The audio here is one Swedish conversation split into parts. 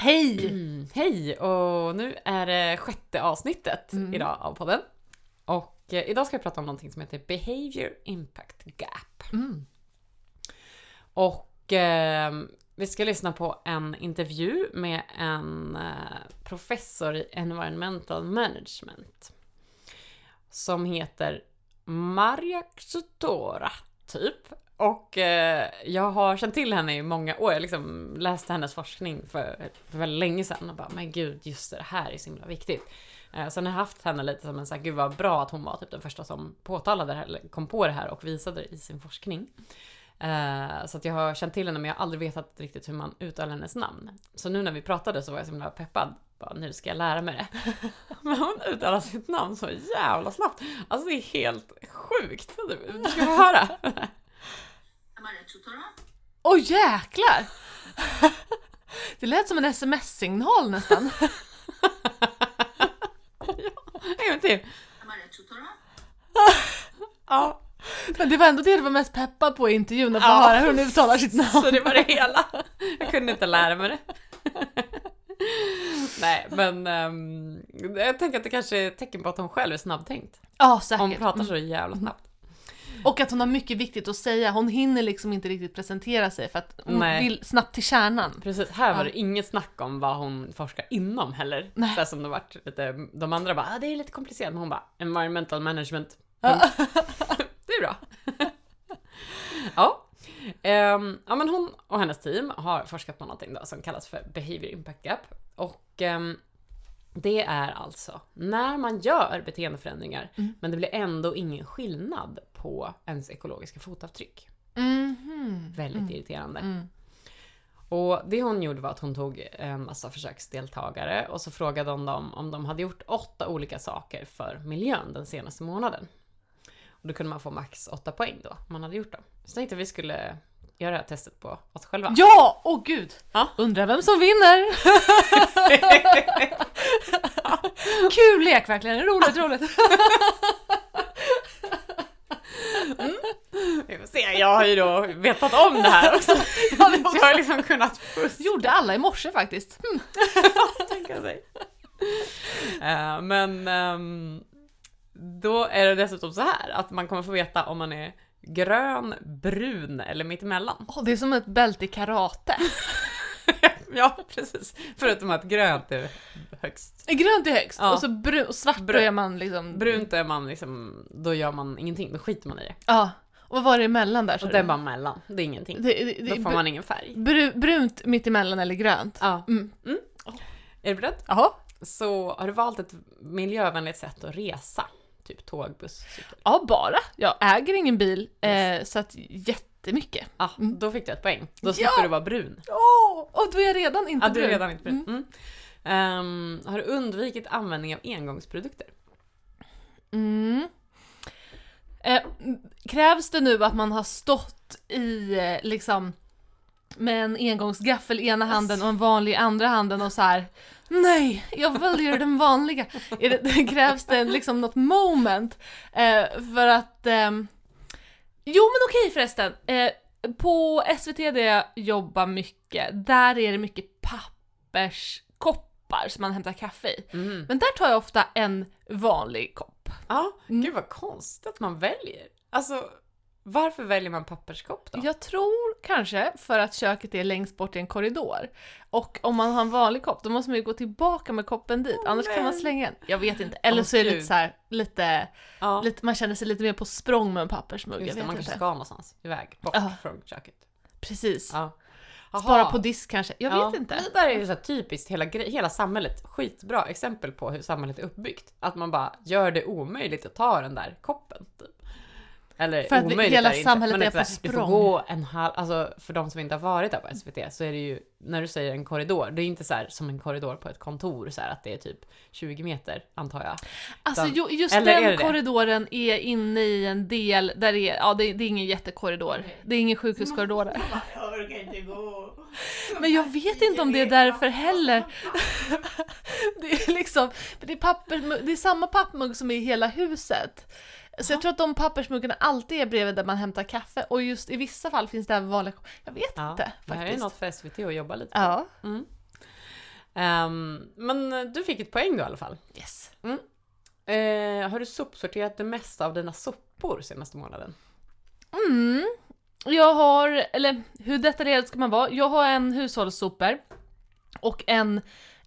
Hej! Mm, hej! Och nu är det sjätte avsnittet Mm. idag av podden. Och eh, idag ska jag prata om någonting som heter Behavior Impact Gap. Mm. Och eh, vi ska lyssna på en intervju med en eh, professor i Environmental Management. Som heter Marja Ksutora, typ. Och eh, jag har känt till henne i många år. Jag liksom läste hennes forskning för, för väldigt länge sedan och bara, men gud, just det, här är så himla viktigt. Eh, sen har jag haft henne lite som en sån här, gud vad bra att hon var typ den första som påtalade det här, eller kom på det här och visade det i sin forskning. Eh, så att jag har känt till henne men jag har aldrig vetat riktigt hur man uttalar hennes namn. Så nu när vi pratade så var jag så himla peppad. Bara, nu ska jag lära mig det. men hon uttalar sitt namn så jävla snabbt. Alltså det är helt sjukt. Du ska få höra. Åh jäklar! Det lät som en sms-signal nästan. En gång till. Ja, Men det var ändå det du var mest peppad på i intervjun, att få Ja. höra hur hon uttalar sitt namn. så det var det hela. Jag kunde inte lära mig det. Nej, men ehm, jag tänker att det kanske är ett tecken på att hon själv är snabbtänkt. Ja, säkert. Hon pratar Mm. så jävla snabbt. Och att hon har mycket viktigt att säga. Hon hinner liksom inte riktigt presentera sig för att hon Nej. vill snabbt till kärnan. Precis, här var Ja. det inget snack om vad hon forskar inom heller. Nej. Så som det varit lite, de andra bara, ah, det är lite komplicerat, men hon bara, environmental management. Ja. det är bra. ja. Ehm, ja, men hon och hennes team har forskat på någonting då som kallas för behavior impact gap. Och ehm, det är alltså när man gör beteendeförändringar, Mm. men det blir ändå ingen skillnad på ens ekologiska fotavtryck. Mhm. Väldigt Mm. irriterande. Mm. Och det hon gjorde var att hon tog en massa försöksdeltagare och så frågade hon dem om de hade gjort åtta olika saker för miljön den senaste månaden. Och då kunde man få max åtta poäng då, om man hade gjort dem. Så tänkte vi skulle göra det här testet på oss själva. Ja! Åh gud! Ja. Undrar vem som vinner? Kul lek verkligen, roligt, roligt. Vi får se, jag har ju då vetat om det här också. Ja, det Så också. jag har liksom kunnat fuska. gjorde alla i morse faktiskt. Hmm. tänka sig. Eh, men ehm, då är det dessutom så här att man kommer få veta om man är grön, brun eller mittemellan. Åh, det är som ett bälte i karate. ja, precis. Förutom att grönt är högst. Grönt är högst Ja. och så brun, och svart då Brun- är man liksom... Brunt är man liksom, då gör man ingenting, då skiter man i det. Ja. Och vad var det emellan där? Och det är bara mellan, det är ingenting. det, det, det, Då får man ingen färg. bru, brunt mittemellan eller grönt? Ja. Mm. Är du beredd? Jaha. Så har du valt ett miljövänligt sätt att resa? Typ tåg, buss, cykel. Ja, bara. Jag äger ingen bil, eh, så att jättemycket. Ja, Mm. då fick du ett poäng. Då slipper Ja! du vara brun. Åh, och då är jag redan inte Ja, du är brun. redan inte brun. Mm. Ehm, har du undvikit användning av engångsprodukter? Mm. Eh, krävs det nu att man har stått i eh, liksom med en engångsgaffel i ena handen och en vanlig i andra handen och så här. Nej, jag väljer den vanliga. Är det, krävs det liksom något moment? Eh, för att... ehm, jo men okej förresten. Eh, på SVT där jag jobbar mycket, där är det mycket papperskoppar som man hämtar kaffe i. Mm. Men där tar jag ofta en vanlig kopp. Ja, Mm. gud vad konstigt att man väljer. Alltså, varför väljer man papperskopp då? Jag tror kanske för att köket är längst bort i en korridor. Och om man har en vanlig kopp då måste man ju gå tillbaka med koppen dit, Åh, annars kan man nej. slänga den. Jag vet inte. Eller Åh, så är det gud. lite så här, lite, Ja, lite, man känner sig lite mer på språng med en pappersmugg. just det, man kanske ska någonstans, iväg, bort Ja. från köket. Precis. Ja. Spara på disk kanske. Jag Ja, vet inte. men Det där är ju så typiskt hela, hela samhället. Skitbra exempel på hur samhället är uppbyggt. Att man bara gör det omöjligt att ta den där koppen. Typ. Eller För att vi- omöjligt hela är inte, samhället men är på här, Du får språng. gå en halv, alltså för de som inte har varit där på SVT så är det ju, när du säger en korridor, det är inte så här som en korridor på ett kontor så här att det är typ 20 meter antar jag. Alltså Utan- ju- just den det det? korridoren är inne i en del där det är, ja det, det är ingen jättekorridor. Det är ingen sjukhuskorridor där. Jag orkar inte gå. Men jag vet inte om det är därför heller. Det är liksom, det är, papper, det är samma pappmugg som är i hela huset. Så jag tror att de pappersmuggarna alltid är bredvid där man hämtar kaffe och just i vissa fall finns det även vanliga Jag vet Ja, inte det här är faktiskt. något för SVT att jobba lite. Ja. Mm. Ehm, men du fick ett poäng då i alla fall. Yes. Eh, har du sopsorterat det mesta av dina sopor senaste månaden? Mm. Jag har, eller hur detaljerad ska man vara? Jag har en hushållssopor och en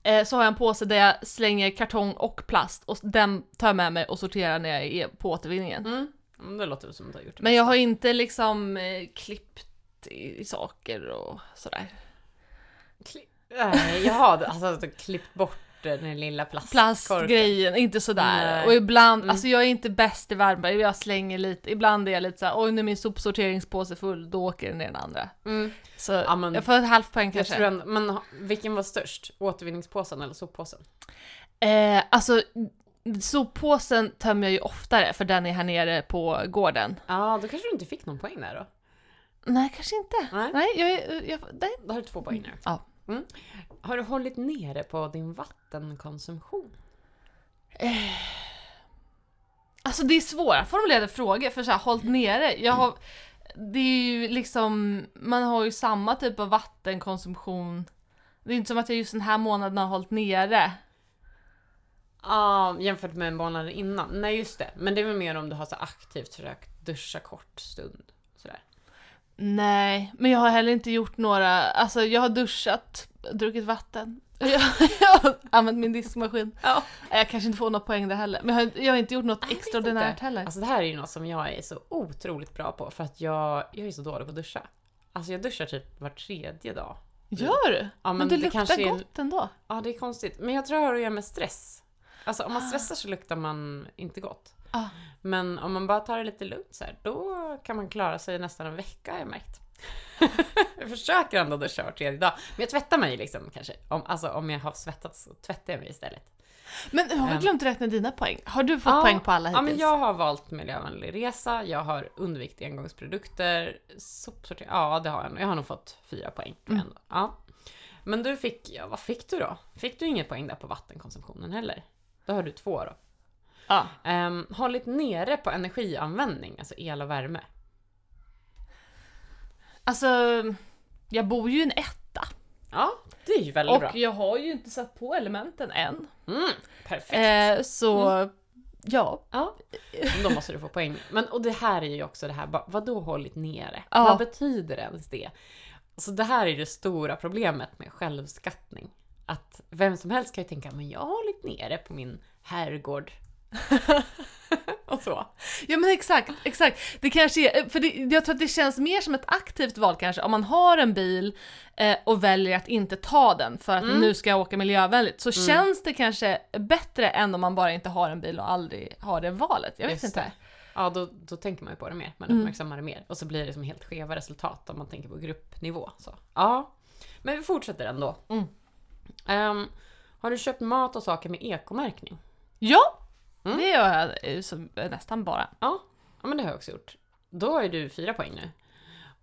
eh, så har jag en påse där jag slänger kartong och plast och den tar jag med mig och sorterar när jag är på återvinningen. Mm. Mm, Det låter som att du har gjort det. Men jag har inte liksom eh, klippt i, i saker och sådär. Nej, jaha, alltså klippt bort den lilla plastkorken. Plastgrejen, inte sådär. Nej. Och ibland, Mm. alltså jag är inte bäst i Varberg, jag slänger lite, ibland är jag lite såhär, oj nu är min sopsorteringspåse full, då åker den ner den andra. Mm. Så Ja, men- jag får ett halvt poäng Jag kanske. tror ändå, men vilken var störst? Återvinningspåsen eller soppåsen? Eh, alltså, soppåsen tömmer jag ju oftare för den är här nere på gården. Ja, då kanske du inte fick någon poäng där då. Nej, kanske inte. Nej. Nej, jag, är- jag, nej. Då har du två poäng nu. Ja. Mm. Har du hållit nere på din vattenkonsumtion? Alltså det är svåra formulerade frågor för så här, hållt nere. Jag har, det är ju liksom, man har ju samma typ av vattenkonsumtion. Det är inte som att jag just den här månaden har hållit nere. Ja, jämfört med månaden innan. Nej, just det. Men det är väl mer om du har så aktivt försökt duscha kort stund. Nej, men jag har heller inte gjort några, alltså jag har duschat, druckit vatten. Jag, jag har använt min diskmaskin. Ja. Jag kanske inte får något poäng där heller. Men jag har, jag har inte gjort något Jag extraordinärt heller. Alltså det här är ju något som jag är så otroligt bra på för att jag, jag är så dålig på att duscha. Alltså jag duschar typ var tredje dag. Gör du? Ja, men, men det, det luktar kanske är- gott ändå. Ja, det är konstigt. Men jag tror det har att göra med stress. Alltså om man stressar så luktar man inte gott. Ah. Men om man bara tar det lite lugnt så här, då kan man klara sig nästan en vecka har jag märkt. jag försöker ändå duscha var tredje dag. Men jag tvättar mig liksom kanske. Om, alltså om jag har svettats så tvättar jag mig istället. Men jag har Ehm. glömt räkna dina poäng. Har du fått Ja, poäng på alla hittills? Ja, men jag har valt miljövänlig resa, jag har undvikit engångsprodukter, sopsortering, ja det har jag nog. Jag har nog fått fyra poäng. Mm. Ändå. Ja. Men du fick, ja vad fick du då? Fick du inget poäng där på vattenkonsumtionen heller? Då har du två då. Ja. Um, hållit nere på energianvändning, alltså el och värme. Alltså, jag bor ju i en etta. Ja, det är ju väldigt Och bra. jag har ju inte satt på elementen än. Mm, perfekt. Eh, så, ja. Ja, då måste du få poäng. Men och det här är ju också det här, ba- vadå hållit nere? Ja. Vad betyder ens det? Så det här är det stora problemet med självskattning. Att vem som helst kan ju tänka, men jag har hållit nere på min herrgård. och så. Ja men exakt, exakt. Det kanske är, för det, jag tror att det känns mer som ett aktivt val kanske om man har en bil eh, och väljer att inte ta den för att Mm. nu ska jag åka miljövänligt så känns det kanske bättre än om man bara inte har en bil och aldrig har det valet. Jag vet Just inte. det. Ja, då, då tänker man ju på det mer. Man Mm. uppmärksammar det mer. Och så blir det som helt skeva resultat om man tänker på gruppnivå. Så. Ja, men vi fortsätter ändå. Mm. Ehm, har du köpt mat och saker med ekomärkning? Ja, Mm. det gör jag eh, eh, nästan bara. Ja, ja men det har jag också gjort. Då har ju du fyra poäng nu.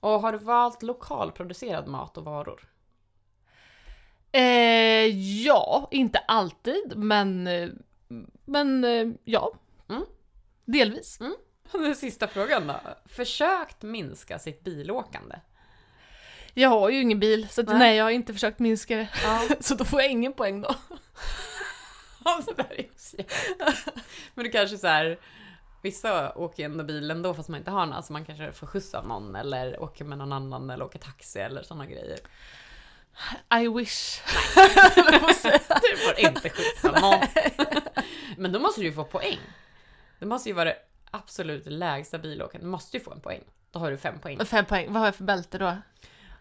Och har du valt lokalproducerad mat och varor? Eh, ja, inte alltid men, eh, men ja. Mm. Delvis. Den sista frågan då. Försökt minska sitt bilåkande? Jag har ju ingen bil så Nej. nej. jag har inte försökt minska det. Ja, Så då får jag ingen poäng då. det där är Men du kanske så här. Vissa åker ju ändå bil ändå fast man inte har någon, så man kanske får skjuts av någon eller åker med någon annan eller åker taxi eller sådana grejer. I wish. Du får inte skjuts av någon. Men då måste du ju få poäng. Det måste ju vara det absolut lägsta bilåkandet. Du måste ju få en poäng. Då har du fem poäng. Fem poäng, vad har jag för bälte då?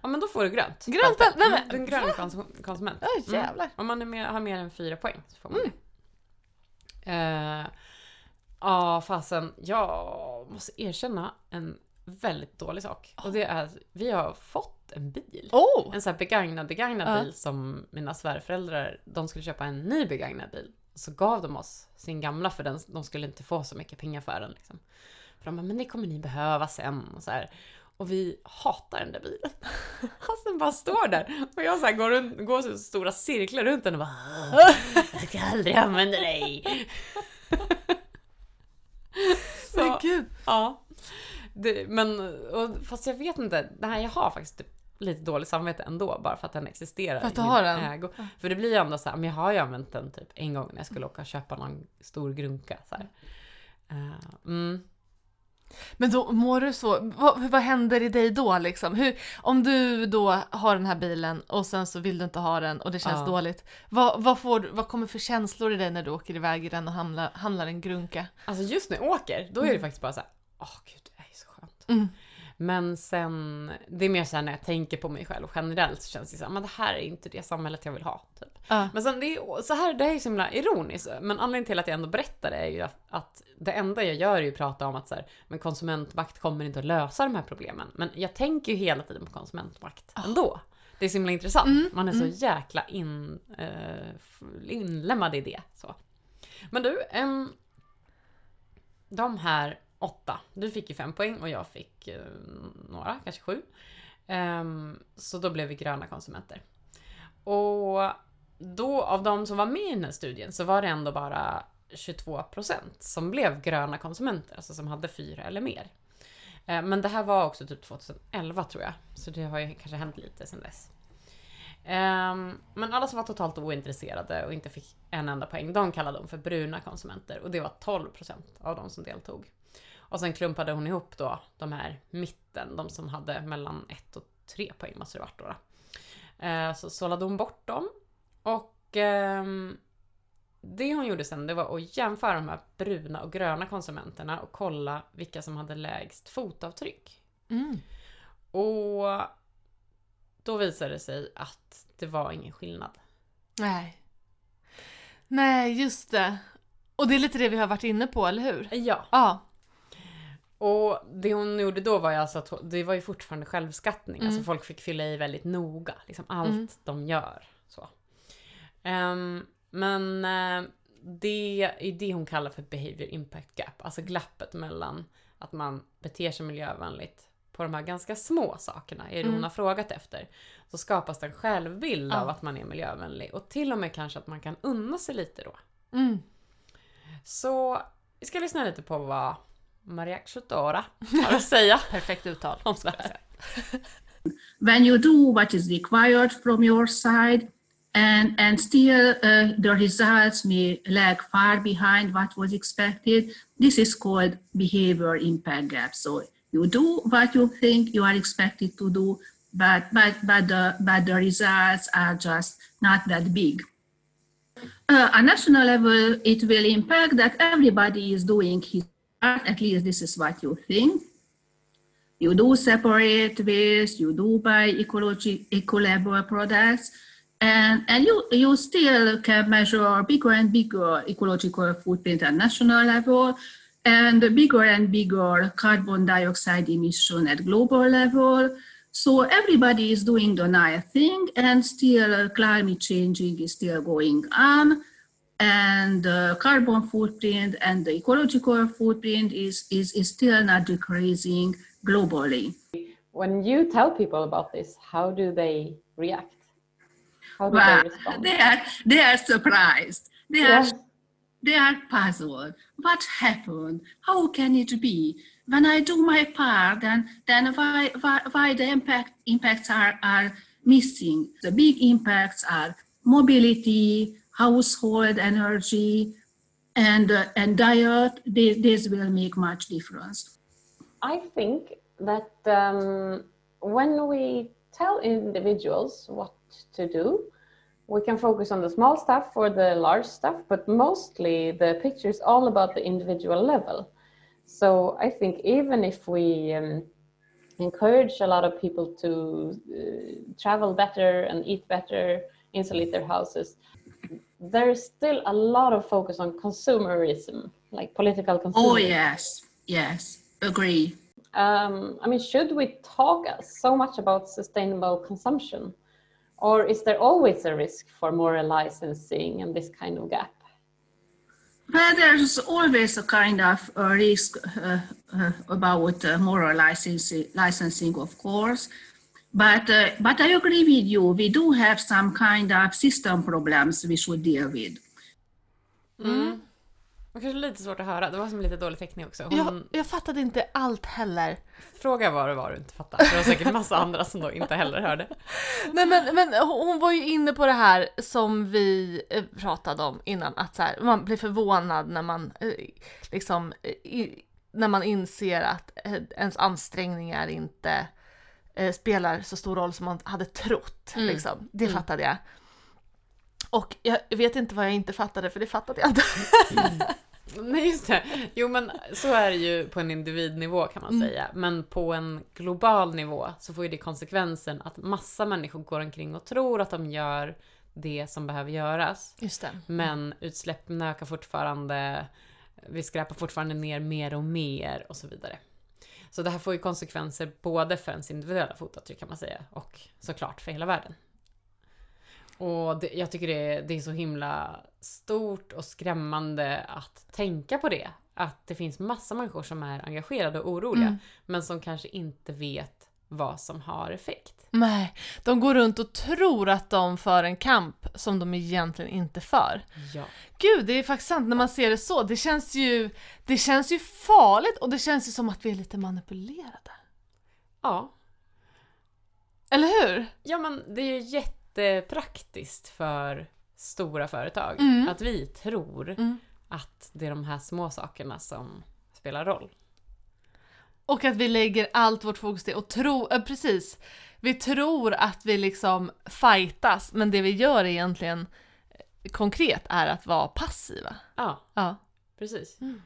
Ja men då får du grönt. Grönt bälte? Nej, men- Mm, Du är en grön kons- konsument. Oj jävlar. Om man är mer, har mer än fyra poäng så får man det. Eh, Ja, fasen. Jag måste erkänna en väldigt dålig sak. Och det är att vi har fått en bil. Oh! En sån här begagnad, begagnad Ja. bil som mina svärföräldrar, de skulle köpa en ny begagnad bil. Så gav de oss sin gamla för den, de skulle inte få så mycket pengar för den. Liksom. För de bara, men det kommer ni behöva sen. Och, så här. Och vi hatar den där bilen. Och sen bara står där. Och jag så här går, runt, går så stora cirklar runt den och bara "Åh, Jag ska aldrig använda dig. Så, Men gud. ja. Det, men, och, fast jag vet inte, det här, jag har faktiskt typ lite dåligt samvete ändå bara för att den existerar För att du har den? ägo. För det blir ju ändå så här, men jag har ju använt den typ en gång när jag skulle åka och köpa någon stor grunka. Så här. Eh, mm. Men då mår du så, vad, vad händer i dig då liksom? Hur, om du då har den här bilen och sen så vill du inte ha den och det känns Ja. dåligt. Vad, vad, får, vad kommer för känslor i dig när du åker iväg i den och handlar, handlar en grunka? Alltså just när jag åker, då är det faktiskt bara så åh gud det är så skönt. Mm. Men sen, det är mer så här när jag tänker på mig själv generellt så känns det så här, men det här är inte det samhället jag vill ha. Typ. Ja. Men sen det är, så här, det här är så himla ironiskt, men anledningen till att jag ändå berättar det är ju att, att det enda jag gör är ju att prata om att så här, men konsumentmakt kommer inte att lösa de här problemen. Men jag tänker ju hela tiden på konsumentmakt ändå. Det är så himla intressant. Man är så jäkla in, eh, f- inlemmad i det. Så. Men du, ehm, de här åtta, du fick ju fem poäng och jag fick eh, några, kanske sju. Um, så då blev vi gröna konsumenter. Och då av de som var med i den här studien så var det ändå bara 22% som blev gröna konsumenter, alltså som hade fyra eller mer. Eh, Men det här var också typ 2011 tror jag, så det har ju kanske hänt lite sedan dess. Ehm, men alla som var totalt ointresserade och inte fick en enda poäng, de kallade de för bruna konsumenter och det var 12% av de som deltog. Och sen klumpade hon ihop då de här mitten, de som hade mellan 1 och 3 poäng måste det varit då. då. Eh, Så sållade hon bort dem. Och ehm, det hon gjorde sen det var att jämföra de här bruna och gröna konsumenterna och kolla vilka som hade lägst fotavtryck. Mm. Och då visade det sig att det var ingen skillnad. Nej. Nej, just det. Och det är lite det vi har varit inne på, eller hur? Ja. Ja. Och det hon gjorde då var ju alltså att hon- det var ju fortfarande självskattning. Mm. Alltså folk fick fylla i väldigt noga. Liksom allt Mm. de gör. Så. Ehm, men eh, det är det hon kallar för behavior impact gap. Alltså glappet mellan att man beter sig miljövänligt på de här ganska små sakerna, är det Mm. hon har frågat efter. Så skapas det en självbild Ja. av att man är miljövänlig. Och till och med kanske att man kan unna sig lite då. Mm. Så vi ska lyssna lite på vad Maria Chutora har att säga? Perfekt uttal. om when you do what is required from your side and and still uh, the results may lag far behind what was expected this is called behavior impact gap. So you do what you think you are expected to do but but but the but the results are just not that big. Uh, on national level it will impact that everybody is doing his at least this is what you think you do separate waste, you do buy ecology, eco-label products, and, and you, you still can measure bigger and bigger ecological footprint at national level and bigger and bigger carbon dioxide emission at global level. So everybody is doing the nice thing and still climate changing is still going on and the carbon footprint and the ecological footprint is, is, is still not decreasing globally. When you tell people about this, how do they react? How do Well, they respond? they are they are surprised. They Yes. are they are puzzled. What happened? How can it be? When I do my part, then then why why, why the impact impacts are, are missing? The big impacts are mobility, household energy, and uh, and diet. This, this will make much difference. I think that um, when we tell individuals what to do, we can focus on the small stuff or the large stuff, but mostly the picture is all about the individual level. So I think even if we um, encourage a lot of people to uh, travel better and eat better, insulate their houses, there's still a lot of focus on consumerism, like political consumerism. Oh yes, yes, agree. um, I mean, should we talk so much about sustainable consumption? Or is there always a risk for moral licensing and this kind of gap? Well, there's always a kind of uh, risk uh, uh, about uh, moral licensing, licensing, of course. But, uh, but I agree with you. We do have some kind of system problems we should deal with. Mm. Och kanske lite svårt att höra. Det var som lite dålig täckning också. Hon Jag, jag fattade inte allt heller. Fråga vad det var du inte fattade. För det var säkert massa andra som då inte heller hörde. Nej men, men hon var ju inne på det här som vi eh, pratade om innan, att så här, man blir förvånad när man eh, liksom i, när man inser att eh, ens ansträngningar inte eh, spelar så stor roll som man hade trott. Mm. Liksom. Det Mm. fattade jag. Och jag vet inte vad jag inte fattade, för det fattade jag inte. Nej just det. Jo men så är det ju på en individnivå kan man Mm. säga. Men på en global nivå så får ju det konsekvensen att massa människor går omkring och tror att de gör det som behöver göras. Just det. Men utsläppen ökar fortfarande, vi skräpar fortfarande ner mer och mer och så vidare. Så det här får ju konsekvenser både för ens individuella fotavtryck kan man säga och såklart för hela världen. Och det, jag tycker det, det är så himla stort och skrämmande att tänka på det. Att det finns massa människor som är engagerade och oroliga Mm. men som kanske inte vet vad som har effekt. Nej, de går runt och tror att de för en kamp som de egentligen inte för. Ja. Gud, det är faktiskt sant när man ser det så. Det känns ju, det känns ju farligt och det känns ju som att vi är lite manipulerade. Ja, Eller hur? Ja men det är ju jättepraktiskt för stora företag Mm. att vi tror Mm. att det är de här små sakerna som spelar roll. Och att vi lägger allt vårt fokus till och tro, äh, precis. Vi tror att vi liksom fightas, men det vi gör egentligen eh, konkret är att vara passiva. Ja, Ja. precis. Mm.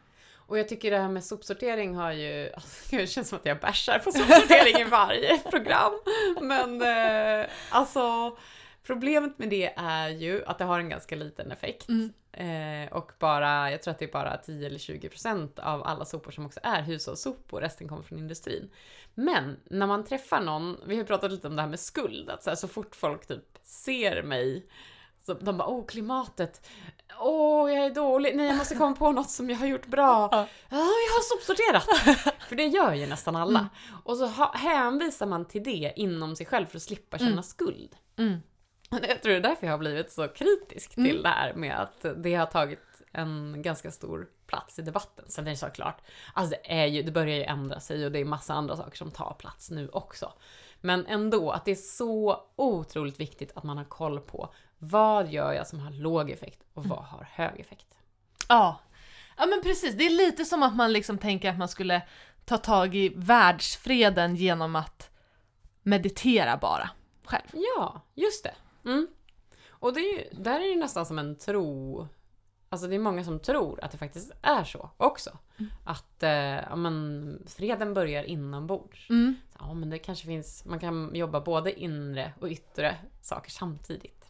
Och jag tycker det här med sopsortering har ju, alltså, det känns som att jag bärsar på sopsortering i varje program. Men eh, alltså problemet med det är ju att det har en ganska liten effekt. Mm. Eh, och bara, jag tror att det är bara 10 eller 20 procent av alla sopor som också är hushållssopor, resten kommer från industrin. Men när man träffar någon, vi har pratat lite om det här med skuld, att så, här, så fort folk typ ser mig så de bara åh klimatet, åh jag är dålig, nej jag måste komma på något som jag har gjort bra. Ja. Ja, jag har sopsorterat! För det gör ju nästan alla. Mm. Och så ha, hänvisar man till det inom sig själv för att slippa känna Mm. skuld. Mm. Jag tror det är därför jag har blivit så kritisk till Mm. det här med att det har tagit en ganska stor plats i debatten. Sen är det såklart, alltså det, är ju, det börjar ju ändra sig och det är massa andra saker som tar plats nu också. Men ändå, att det är så otroligt viktigt att man har koll på vad gör jag som har låg effekt och vad har hög effekt. Ja. ja, men precis. Det är lite som att man liksom tänker att man skulle ta tag i världsfreden genom att meditera bara själv. Ja, just det. Mm. Och det är ju, där är det nästan som en tro. Alltså det är många som tror att det faktiskt är så också. Att eh, ja, men, freden börjar inombords. Mm. Ja, men det kanske finns, man kan jobba både inre och yttre saker samtidigt.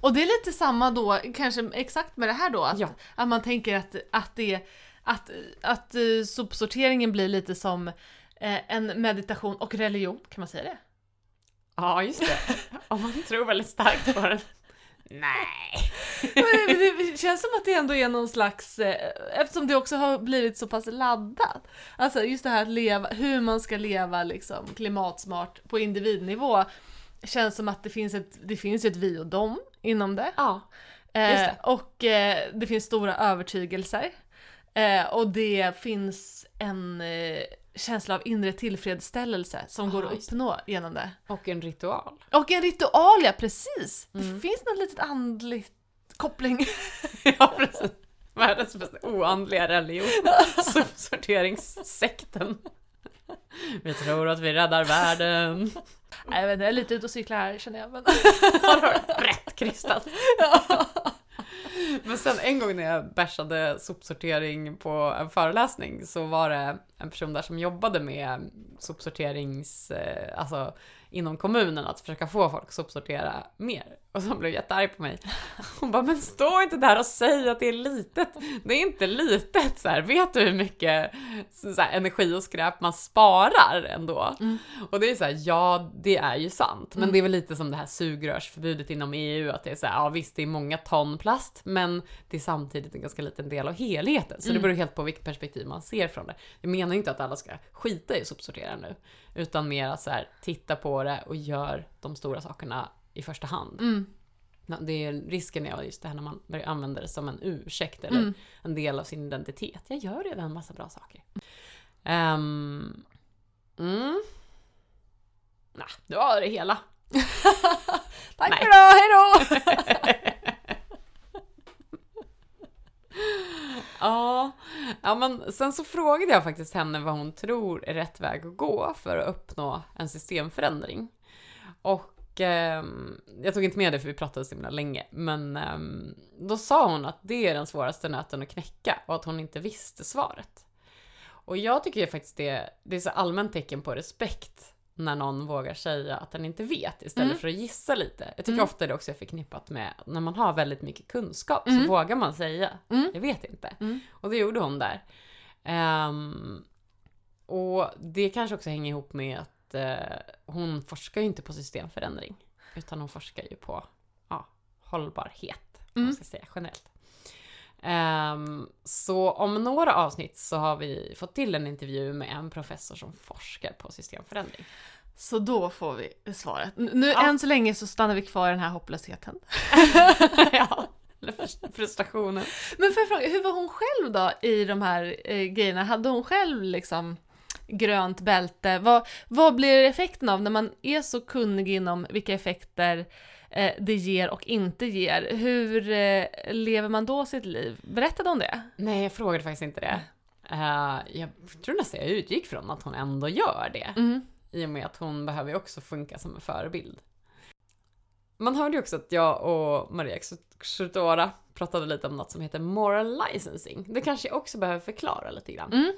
Och det är lite samma då, kanske exakt med det här då, att, Ja. att man tänker att, att, det, att, att eh, sopsorteringen blir lite som eh, en meditation och religion, kan man säga det? Ja, just det. Om man tror väldigt starkt på det. Nej. Men det, känns som att det ändå är någon slags, eh, eftersom det också har blivit så pass laddat. Alltså just det här att leva, hur man ska leva liksom klimatsmart på individnivå. Känns som att det finns ett, det finns ett vi och dem inom det. Ja, Eh, Just det. och eh, det finns stora övertygelser. Eh, och det finns en eh, känsla av inre tillfredsställelse som går Ja, att uppnå genom det. och en ritual. Och en ritual, ja precis! Det Mm. finns något litet andligt koppling. Ja, precis. Världens mest oandliga religion. Sopsorteringssekten. Vi tror att vi räddar världen. Nej, jag vet inte, jag är lite ute och cyklar här känner jag. Men... Har du rätt krystat? Men sen en gång när jag bärsade sopsortering på en föreläsning så var det en person där som jobbade med sopsorterings, eh, alltså inom kommunen att försöka få folk att sopsortera mer. Och så blev jättearg på mig. Hon bara, men stå inte där och säg att det är litet. Det är inte litet. Så här, vet du hur mycket så här, energi och skräp man sparar ändå? Mm. Och det är så här, ja det är ju sant. Men Mm. det är väl lite som det här sugrörsförbudet inom EU. Att det är så här, ja visst det är många ton plast. Men det är samtidigt en ganska liten del av helheten. Så det Mm. beror helt på vilket perspektiv man ser från det. Jag menar inte att alla ska skita i att sopsortera nu. Utan mer att så här, titta på det och gör de stora sakerna i första hand. Mm. Det är risken är just det här när man börjar använda det som en ursäkt eller Mm. en del av sin identitet. Jag gör redan en massa bra saker. Um, mm. Nah, det var det hela. Tack Nej. för idag, hejdå! ja, ja, men sen så frågade jag faktiskt henne vad hon tror är rätt väg att gå för att uppnå en systemförändring. Och ehm, jag tog inte med det för vi pratade så himla länge, men ehm, då sa hon att det är den svåraste nöten att knäcka och att hon inte visste svaret. Och jag tycker faktiskt det, det är så allmänt tecken på respekt när någon vågar säga att den inte vet istället Mm. för att gissa lite. Jag tycker Mm. ofta det också är förknippat med när man har väldigt mycket kunskap så Mm. vågar man säga Mm. jag vet inte. Mm. Och det gjorde hon där. Ehm, och det kanske också hänger ihop med att eh, hon forskar ju inte på systemförändring. Utan hon forskar ju på ja, hållbarhet, man Mm. ska säga generellt. Ehm, så om några avsnitt så har vi fått till en intervju med en professor som forskar på systemförändring. Så då får vi svaret. Nu Ja. än så länge så stannar vi kvar i den här hopplösheten. ja, eller frus- frustrationen. Men får jag fråga, hur var hon själv då i de här eh, grejerna? Hade hon själv liksom grönt bälte? Vad, vad blir effekten av när man är så kunnig inom vilka effekter eh, det ger och inte ger? Hur eh, lever man då sitt liv? Berättade hon det? Nej, jag frågade faktiskt inte det. Eh, jag tror nästan jag utgick från att hon ändå gör det. Mm. I och med att hon behöver ju också funka som en förebild. Man hörde ju också att jag och Maria Xutora pratade lite om något som heter moral licensing. Det kanske jag också behöver förklara lite grann. Mm.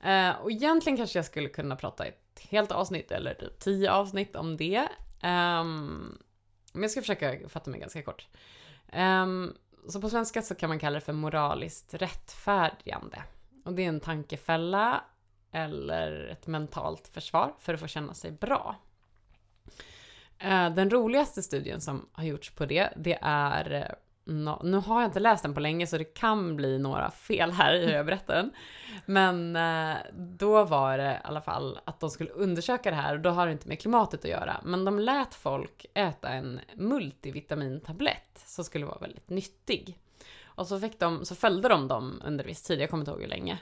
Eh, och egentligen kanske jag skulle kunna prata i ett helt avsnitt eller typ tio avsnitt om det. Ehm, men jag ska försöka fatta mig ganska kort. Ehm, så på svenska så kan man kalla det för moraliskt rättfärdigande. Och det är en tankefälla eller ett mentalt försvar för att få känna sig bra. Eh, den roligaste studien som har gjorts på det, det är No, nu har jag inte läst den på länge så det kan bli några fel här i hur jag berättar den. Men eh, då var det i alla fall att de skulle undersöka det här och då har det inte med klimatet att göra. Men de lät folk äta en multivitamintablett som skulle vara väldigt nyttig. Och så, fick de, så följde de dem under viss tid, jag kommer inte ihåg hur länge.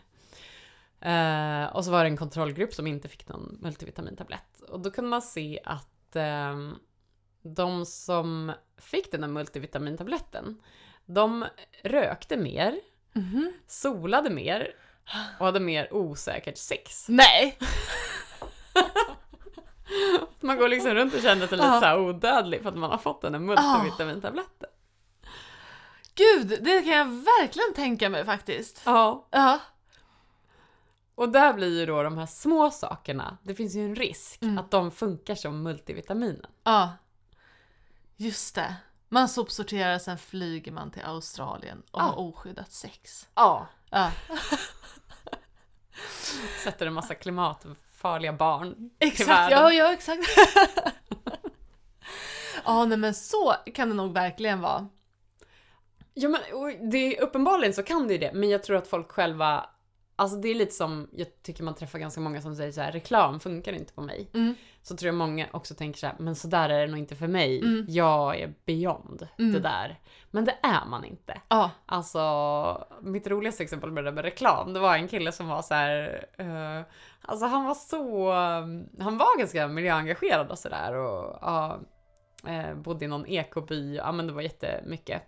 Eh, och så var det en kontrollgrupp som inte fick någon multivitamintablett. Och då kunde man se att eh, de som fick den här multivitamintabletten, de rökte mer, Mhm. solade mer och hade mer osäkert sex. Nej! Man går liksom runt och känner sig lite så odödlig för att man har fått den här multivitamintabletten. Gud, det kan jag verkligen tänka mig faktiskt. Ja. Ja. Och där blir ju då de här små sakerna, det finns ju en risk Mm. att de funkar som multivitaminen. Ja. Just det. Man sopsorterar, sen flyger man till Australien och Ja. har oskyddat sex. Ja. Ja. Sätter en massa klimatfarliga barn till Exakt, världen. ja, ja exakt. Ja, nej men så kan det nog verkligen vara. Ja men det, uppenbarligen så kan det ju det, men jag tror att folk själva Alltså det är lite som, jag tycker man träffar ganska många som säger så här: reklam funkar inte på mig. Mm. Så tror jag många också tänker så här, men så där är det nog inte för mig. Mm. Jag är beyond Mm. det där. Men det är man inte. Ja. Alltså, mitt roligaste exempel med det där med reklam, det var en kille som var så här, eh, alltså han var så, eh, han var ganska miljöengagerad och sådär och eh, bodde i någon ekoby, ja men det var jättemycket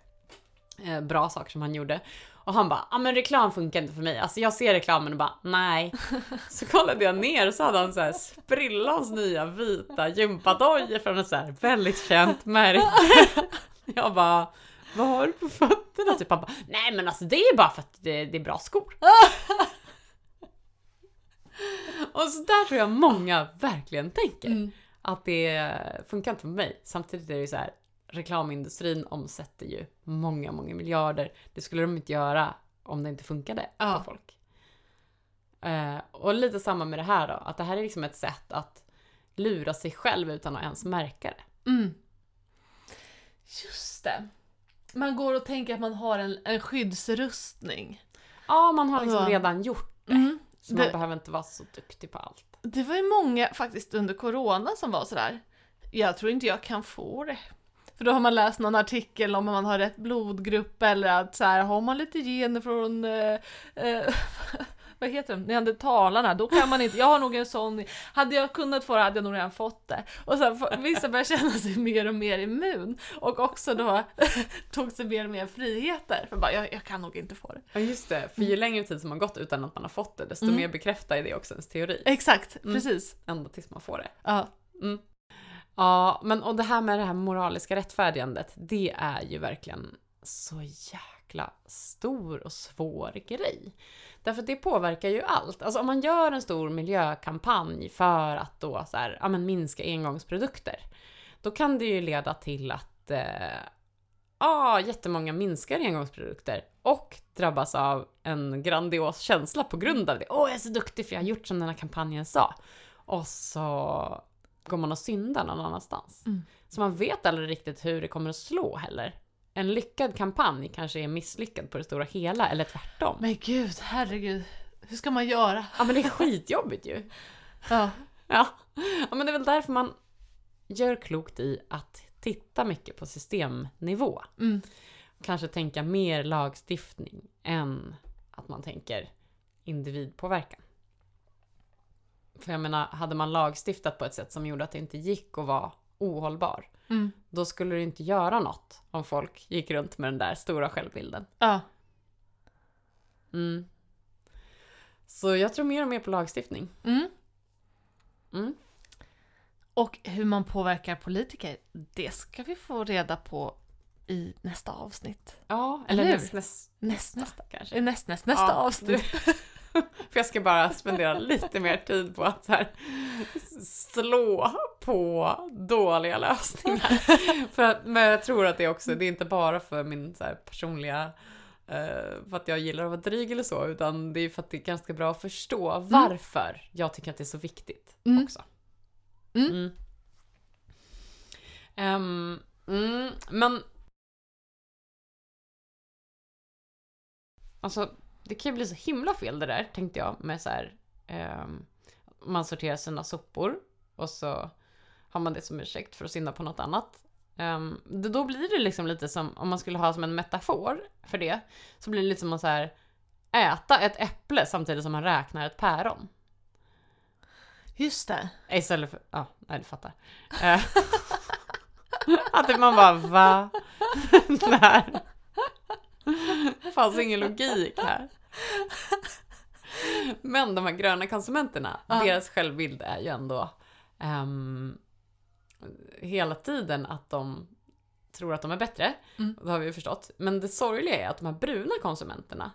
bra saker som han gjorde. Och han bara, ja men reklam funkar inte för mig. Alltså jag ser reklamen och bara, nej. Så kollade jag ner och så hade han så här sprillans nya vita gympadojor från ett så här väldigt känt märke. Jag bara, vad har du på fötterna? Typ han bara, nej men alltså det är bara för att det, det är bra skor. och så där tror jag många verkligen tänker. Mm. Att det funkar inte för mig. Samtidigt är det ju så här, reklamindustrin omsätter ju många, många miljarder. Det skulle de inte göra om det inte funkade Ja. på folk. Eh, och lite samma med det här då, att det här är liksom ett sätt att lura sig själv utan att ens märka det. Mm. Just det. Man går och tänker att man har en, en skyddsrustning. Ja, man har liksom Ja. redan gjort det. Mm. Så man Det- behöver inte vara så duktig på allt. Det var ju många faktiskt under corona som var sådär. Jag tror inte jag kan få det. För då har man läst någon artikel om man har rätt blodgrupp eller att så här, har man lite gener från eh, eh, vad heter de, neandertalarna, då kan man inte, jag har nog en sån, hade jag kunnat få det hade jag nog redan fått det. Och sen vissa börjar känna sig mer och mer immun och också då tog sig mer och mer friheter. För bara, jag, jag kan nog inte få det. Ja just det, för ju längre tid som har gått utan att man har fått det, desto Mm. mer bekräftar det också ens teori. Exakt, Mm. precis. Ända tills man får det. Ja. Ja, men och det här med det här moraliska rättfärdigandet, det är ju verkligen så jäkla stor och svår grej. Därför att det påverkar ju allt. Alltså om man gör en stor miljökampanj för att då så här, ja, men minska engångsprodukter, då kan det ju leda till att eh, ja, jättemånga minskar engångsprodukter och drabbas av en grandios känsla på grund av det. Åh, jag är så duktig för jag har gjort som den här kampanjen sa. Och så går man och syndar någon annanstans. Mm. Så man vet aldrig riktigt hur det kommer att slå heller. En lyckad kampanj kanske är misslyckad på det stora hela, eller tvärtom. Men gud, herregud. Hur ska man göra? Ja men det är skitjobbigt ju. Ja. Ja. ja, men det är väl därför man gör klokt i att titta mycket på systemnivå. Mm. Kanske tänka mer lagstiftning än att man tänker individpåverkan. För jag menar, hade man lagstiftat på ett sätt som gjorde att det inte gick att vara ohållbar, Mm. då skulle det inte göra något om folk gick runt med den där stora självbilden. Ja. Mm. Så jag tror mer och mer på lagstiftning. Mm. Mm. Och hur man påverkar politiker, det ska vi få reda på i nästa avsnitt. Ja, eller Eller näst, näst, Näst, nästa kanske. Näst, näst, nästa Ja, avsnitt. För jag ska bara spendera lite mer tid på att här, slå på dåliga lösningar. för att, men jag tror att det är också, det är inte bara för min så här, personliga, eh, för att jag gillar att vara dryg eller så, utan det är för att det är ganska bra att förstå varför jag tycker att det är så viktigt Mm. också. Mm. Mm. Mm, men... Alltså, det kan ju bli så himla fel det där, tänkte jag, med så här... ehm, man sorterar sina sopor och så har man det som ursäkt för att synda på något annat. Um, då blir det liksom lite som, om man skulle ha som en metafor för det, så blir det lite som att så här, äta ett äpple samtidigt som man räknar ett päron. Just det. Istället för, ja, nej du fattar. Eh, att man bara, va? Här. Det fanns ingen logik här. Men de här gröna konsumenterna, Ja. deras självbild är ju ändå ehm, hela tiden att de tror att de är bättre. Mm. Det har vi ju förstått. Men det sorgliga är att de här bruna konsumenterna,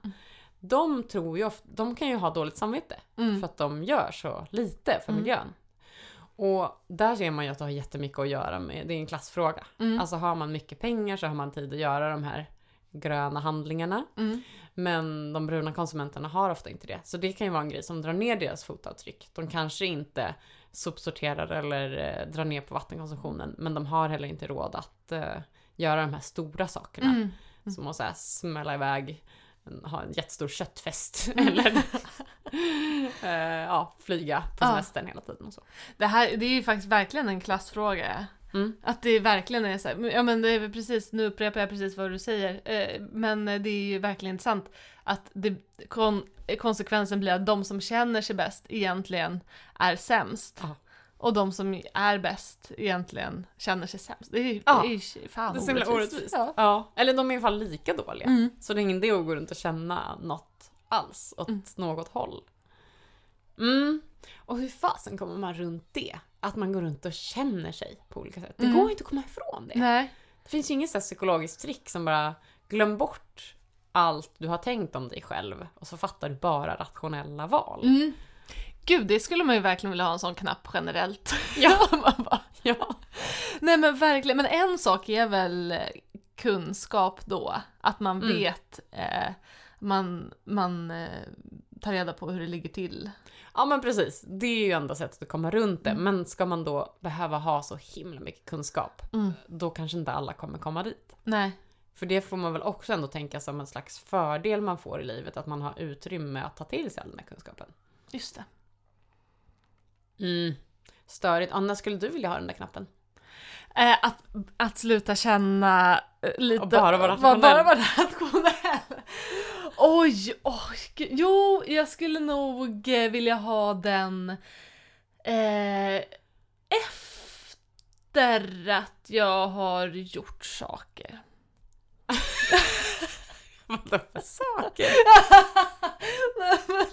de tror ju ofta, de kan ju ha dåligt samvete Mm. för att de gör så lite för Mm. miljön. Och där ser man ju att det har jättemycket att göra med, det är en klassfråga. Mm. Alltså har man mycket pengar så har man tid att göra de här gröna handlingarna. Mm. Men de bruna konsumenterna har ofta inte det. Så det kan ju vara en grej som drar ner deras fotavtryck. De kanske inte sopsorterar eller eh, drar ner på vattenkonsumtionen. Men de har heller inte råd att eh, göra de här stora sakerna. Mm. Som att så här, smälla iväg, ha en jättestor köttfest. Mm. Eller eh, ja, flyga på Ja. semestern hela tiden och så. Det här det är ju faktiskt verkligen en klassfråga. Mm. Att det verkligen är så här, ja men det är precis, nu upprepar jag precis vad du säger, eh, men det är ju verkligen sant att det, kon, konsekvensen blir att de som känner sig bäst egentligen är sämst. Ja. Och de som är bäst egentligen känner sig sämst. Det är ju, Ja. det är ju fan Det är så orättvist. orättvist. Ja. Ja. Eller de är i alla fall lika dåliga. Mm. Så det är ingen idé att gå runt och känna något alls åt Mm. något håll. Mm. Och hur fasen kommer man runt det? Att man går runt och känner sig på olika sätt. Det Mm. går inte att komma ifrån det. Nej. Det finns ju inget så psykologiskt trick som bara glöm bort allt du har tänkt om dig själv och så fattar du bara rationella val. Mm. Gud, det skulle man ju verkligen vilja ha en sån knapp generellt. Ja. Bara, Ja. Nej men verkligen, men en sak är väl kunskap då, att man Mm. vet, eh, man, man eh, tar reda på hur det ligger till. ja, men precis. Det är ju enda sättet att komma runt det. Mm. Men ska man då behöva ha så himla mycket kunskap, Mm. då kanske inte alla kommer komma dit. Nej. För det får man väl också ändå tänka som en slags fördel man får i livet, att man har utrymme att ta till sig all den här kunskapen. Just det. Mm. Störigt. Anna, skulle du vilja ha den där knappen? Eh, att, att sluta känna eh, lite... Och bara vara rationell. bara vara rationell. Oj, gud. jo, jag skulle nog eh, vilja ha den eh, efter att jag har gjort saker. Vadå för saker? Nej, men,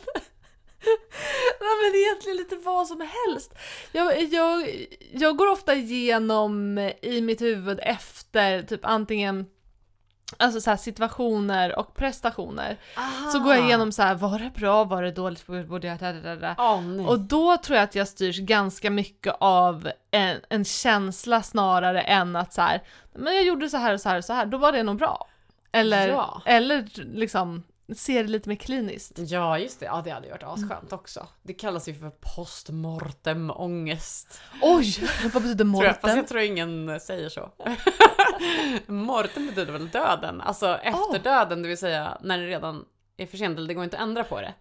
nej men egentligen lite vad som helst. Jag, jag, jag går ofta igenom i mitt huvud efter typ antingen Alltså så här situationer och prestationer. Så går jag igenom så här, var det bra, var det dåligt, borde jag... Da, da, da, nej. Och då tror jag att jag styrs ganska mycket av en, en känsla snarare än att så här, men jag gjorde så här och så här och så här, då var det nog bra. Eller, Ja. eller liksom se det lite mer kliniskt. Ja just det, ja det hade ju varit asskönt också. Det kallas ju för postmortem ångest. Oj, vad betyder Tror jag, fast jag tror ingen säger så. mortem betyder väl döden, alltså efter döden, det vill säga när det redan är för sent eller det går inte att ändra på det.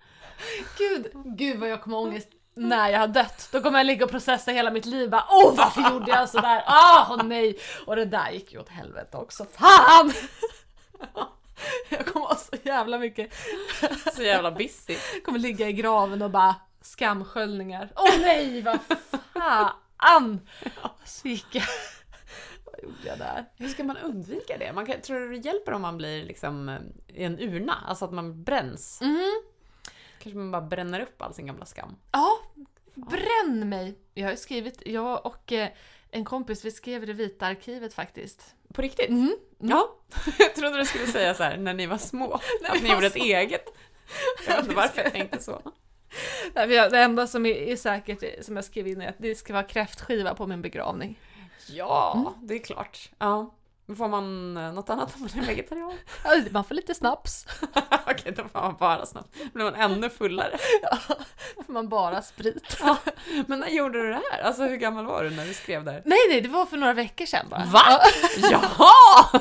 Gud, gud vad jag kommer ångest när jag har dött. Då kommer jag ligga och processa hela mitt liv bara åh varför gjorde jag sådär? Ah åh nej! Och det där gick ju åt helvete också. Fan! Jag kommer ha så jävla mycket, Så jävla busy. kommer ligga i graven och bara skamsköljningar. Åh nej vad fan! Så gick jag. Vad gjorde jag där? Hur ska man undvika det? Man kan, tror du det hjälper om man blir liksom eh, i en urna? Alltså att man bränns? Mm. Kanske man bara bränner upp all sin gamla skam? Ja, bränn mig! Jag har skrivit, jag och eh, en kompis, vi skrev i det vita arkivet faktiskt. På riktigt? Mm. Ja. Jag trodde du skulle säga så här när ni var små. att vi ni gjorde ett små. eget. Jag vet inte varför jag tänkte så. Det enda som är, säkert, som jag skrev in, är att det ska vara kräftskiva på min begravning. Ja, det är klart. Ja. Får man eh, något annat om man är vegetarian? Ja, Man får lite snaps, Okej, då får man bara. Då blir man ännu fullare. får man bara sprit. Men när gjorde du det här? Alltså hur gammal var du när du skrev det här? Nej, nej, det var för några veckor sedan bara. Va? Ja. Jaha!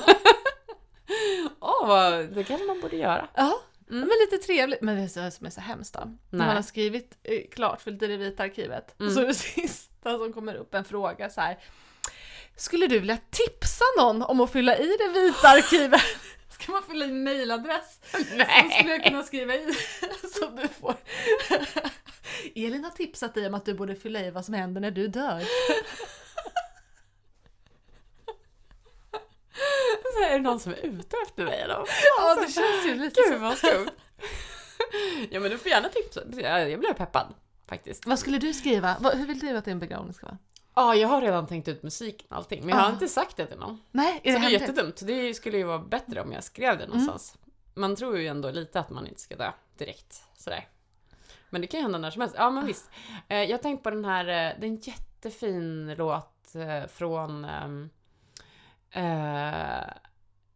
Åh, vad, det kanske man borde göra. Ja, Mm. men lite trevligt. Men det är så, som är så hemskt då. När man har skrivit eh, klart, fyllt i det vita arkivet. Mm. Så är det sista som kommer upp en fråga så här. Skulle du vilja tipsa någon om att fylla i det vita arkivet? Ska man fylla i mailadress? Så skulle jag kunna skriva i så du får. Elin har tipsat dig om att du borde fylla i vad som händer när du dör. Så är det någon som är ute efter mig då? Ja, det känns ju lite Gud så. vad skumt. Ja men du får gärna tipsa. Jag blev peppad faktiskt. Vad skulle du skriva? Hur vill du att din begravning ska vara? Ja, jag har redan tänkt ut musiken och allting, men jag har inte sagt det till någon. Nej, är Så det det är hemligt? jättedumt. Det skulle ju vara bättre om jag skrev det Mm. någonstans. Man tror ju ändå lite att man inte ska dö direkt. Sådär. Men det kan ju hända när som helst. Ja men visst. Eh, Jag har tänkt på den här, eh, det är en jättefin låt eh, från... ehm, eh,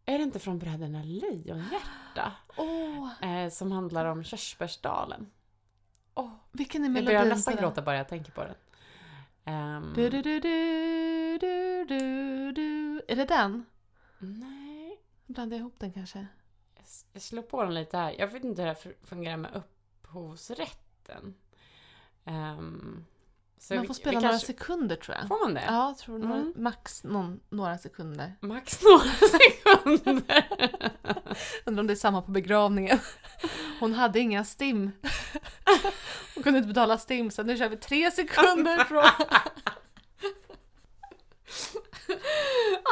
är det inte från Bröderna Lejonhjärta? Åh, Eh, som handlar om Körsbärsdalen. Åh, vilken är jag melodin börjar nästan den? gråta bara jag tänker på den. Ehm, Du, du, du, du, du, du, du. Är det den? Nej, Blandar jag ihop den kanske? jag slår på den lite här. Jag vet inte hur det här fun- fungerar med upphovsrätten. Så Man vi- får vi spela några kanske- sekunder tror jag. Får man det? Ja, tror några, Mm. max någon, några sekunder. Max några sekunder. Undrar om det är samma på begravningen. Hon hade inga stim. Hon kunde inte betala stim så nu kör vi tre sekunder från...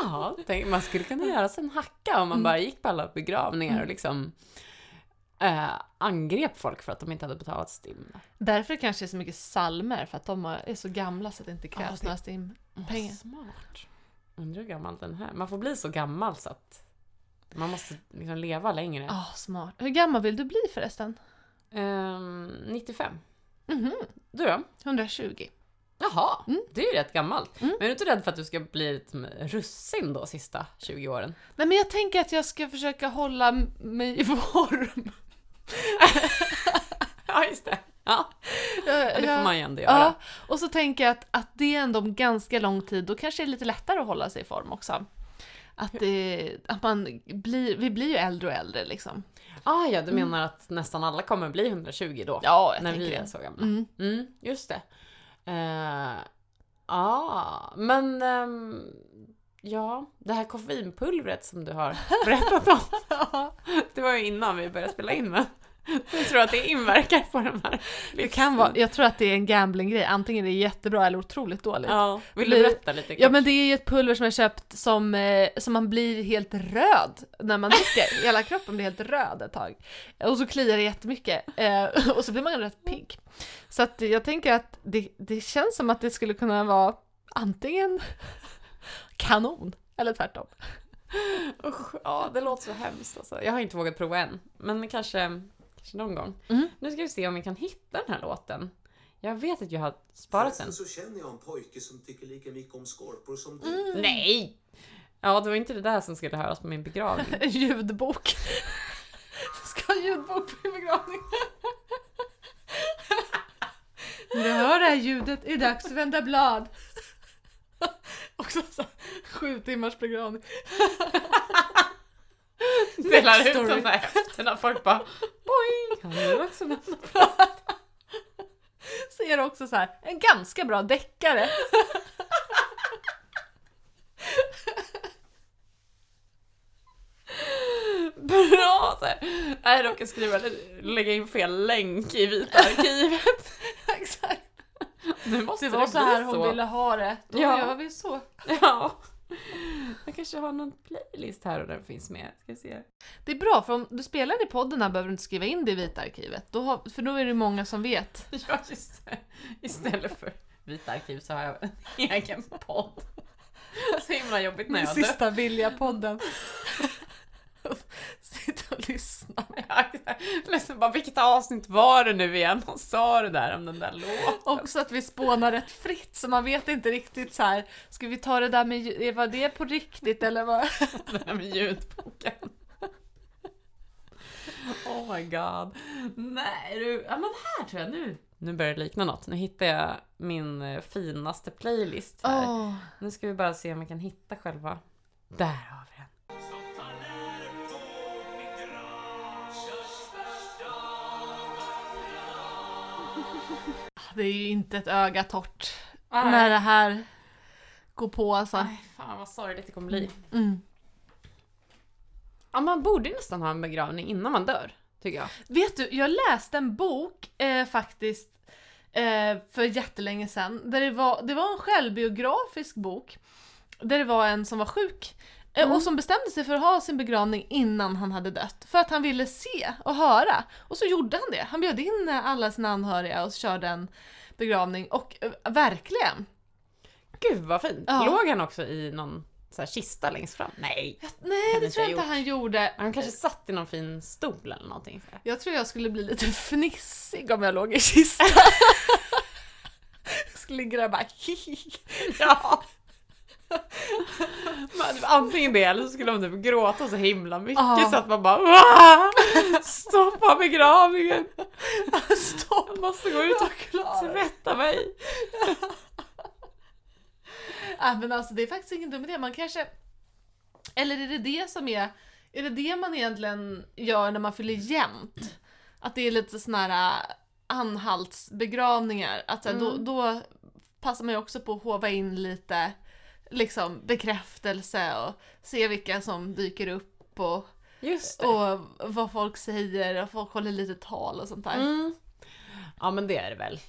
ja, tänk, man skulle kunna göra sig en hacka om man bara gick på alla begravningar och liksom eh, angrep folk för att de inte hade betalat STIM. Därför kanske det är så mycket salmer för att de är så gamla så att det inte krävs Ja, det- några stimpengar. Smart. Undrar hur gammal den här Man får bli så gammal så att man måste liksom leva längre. Ja, smart. Hur gammal vill du bli förresten? Ehm, 95. Mhm, Du då? 120. Jaha, Mm. det är ju rätt gammalt. Mm. Men är du inte rädd för att du ska bli lite russin då sista 20 åren? Nej men jag tänker att jag ska försöka hålla mig i form. Ja, just det. Ja, ja det får man ju ändå göra. Ja, och så tänker jag att, att det är ändå ganska lång tid, då kanske det är lite lättare att hålla sig i form också. Att, det, att man blir, vi blir ju äldre och äldre liksom. Ah, ja, du menar att nästan alla kommer bli 120 då? Ja, jag när tänker vi är det. så gamla. Mm. Mm, just det. Eh, Ah, men ehm, ja, det här koffeinpulvret som du har berättat om. det var ju innan vi började spela in men jag tror att det inverkar på den här Det kan vara, jag tror att det är en gamblinggrej, antingen är det jättebra eller otroligt dåligt. Ja, vill du berätta lite? Ja kort? men det är ju ett pulver som jag köpt som, eh, som man blir helt röd när man dricker. Hela kroppen blir helt röd ett tag. Och så kliar det jättemycket. Eh, och så blir man rätt pigg. Så att jag tänker att det, det känns som att det skulle kunna vara antingen kanon eller tvärtom. Usch, ja, det låter så hemskt alltså. Jag har inte vågat prova än, men kanske, kanske någon gång. Mm. Nu ska vi se om vi kan hitta den här låten. Jag vet att jag har sparat den. Förresten så känner jag en pojke som tycker lika mycket om skorpor som du. Nej! Ja, det var inte det där som skulle höras på min begravning. Ljudbok. Ska ha ljudbok på min begravning. När du hör det här ljudet är det dags att vända blad. Också så sju timmars begravning. Delar ut de där efter när folk bara boing! Också? Så är det också så här, en ganska bra deckare. Bra! Så här. Jag råkade skriva, lägga in fel länk i Vita arkivet. Exakt. Nu måste Det det, var så här hon ville ha det. Då Ja. gör vi så. Ja. Kanske har någon playlist här och den finns med. Ska se. Det är bra, för om du spelar i podden här behöver du inte skriva in det i Vita arkivet. Då har, för då är det många som vet. Ja, just det. Istället för Vita arkiv så har jag en egen podd. Så himla jobbigt när jag dör. Sista vilja-podden. Sitta och lyssna. Ledsen bara, vilket avsnitt var det nu igen? Hon sa det där om den där låten. Också att vi spånar rätt fritt så man vet inte riktigt så här. ska vi ta det där med, var det på riktigt eller vad? Den där med ljudboken. Oh my god. Nej du, ja men här tror jag nu. Nu börjar det likna något. Nu hittar jag min eh, finaste playlist här. Åh. Nu ska vi bara se om vi kan hitta själva. Där har vi Det är ju inte ett öga torrt Nej. när det här går på alltså. Nej, fan vad sorgligt det kommer bli. Mm. Ja, man borde nästan ha en begravning innan man dör, tycker jag. Vet du, jag läste en bok eh, faktiskt eh, för jättelänge sedan. Där det, var, det var en självbiografisk bok. Där det var en som var sjuk. Mm. Och som bestämde sig för att ha sin begravning innan han hade dött. För att han ville se och höra. Och så gjorde han det. Han bjöd in eh, alla sina anhöriga och körde en begravning. Och eh, verkligen. Gud vad fint. Ja. Låg han också i någon så här, kista längst fram? Nej. Nej, Kan det tror jag inte han gjorde. Han kanske satt i någon fin stol eller någonting. Så. Jag tror jag skulle bli lite fnissig om jag låg i kistan. jag skulle ligga där och bara. Ja. Antingen det eller så skulle de typ gråta så himla mycket Ja. så att man bara "Wah! Stoppa begravningen! Stopp! Jag måste gå ut och tvätta mig. Ja, men alltså det är faktiskt ingen dum idé. Man kanske... Eller är det det som är... Är det det man egentligen gör när man fyller jämnt? Att det är lite såna här äh, anhaltsbegravningar. Att så här, då, Mm. då passar man ju också på att hova in lite liksom bekräftelse och se vilka som dyker upp och, och vad folk säger och folk håller lite tal och sånt där. Mm. Ja men det är det väl.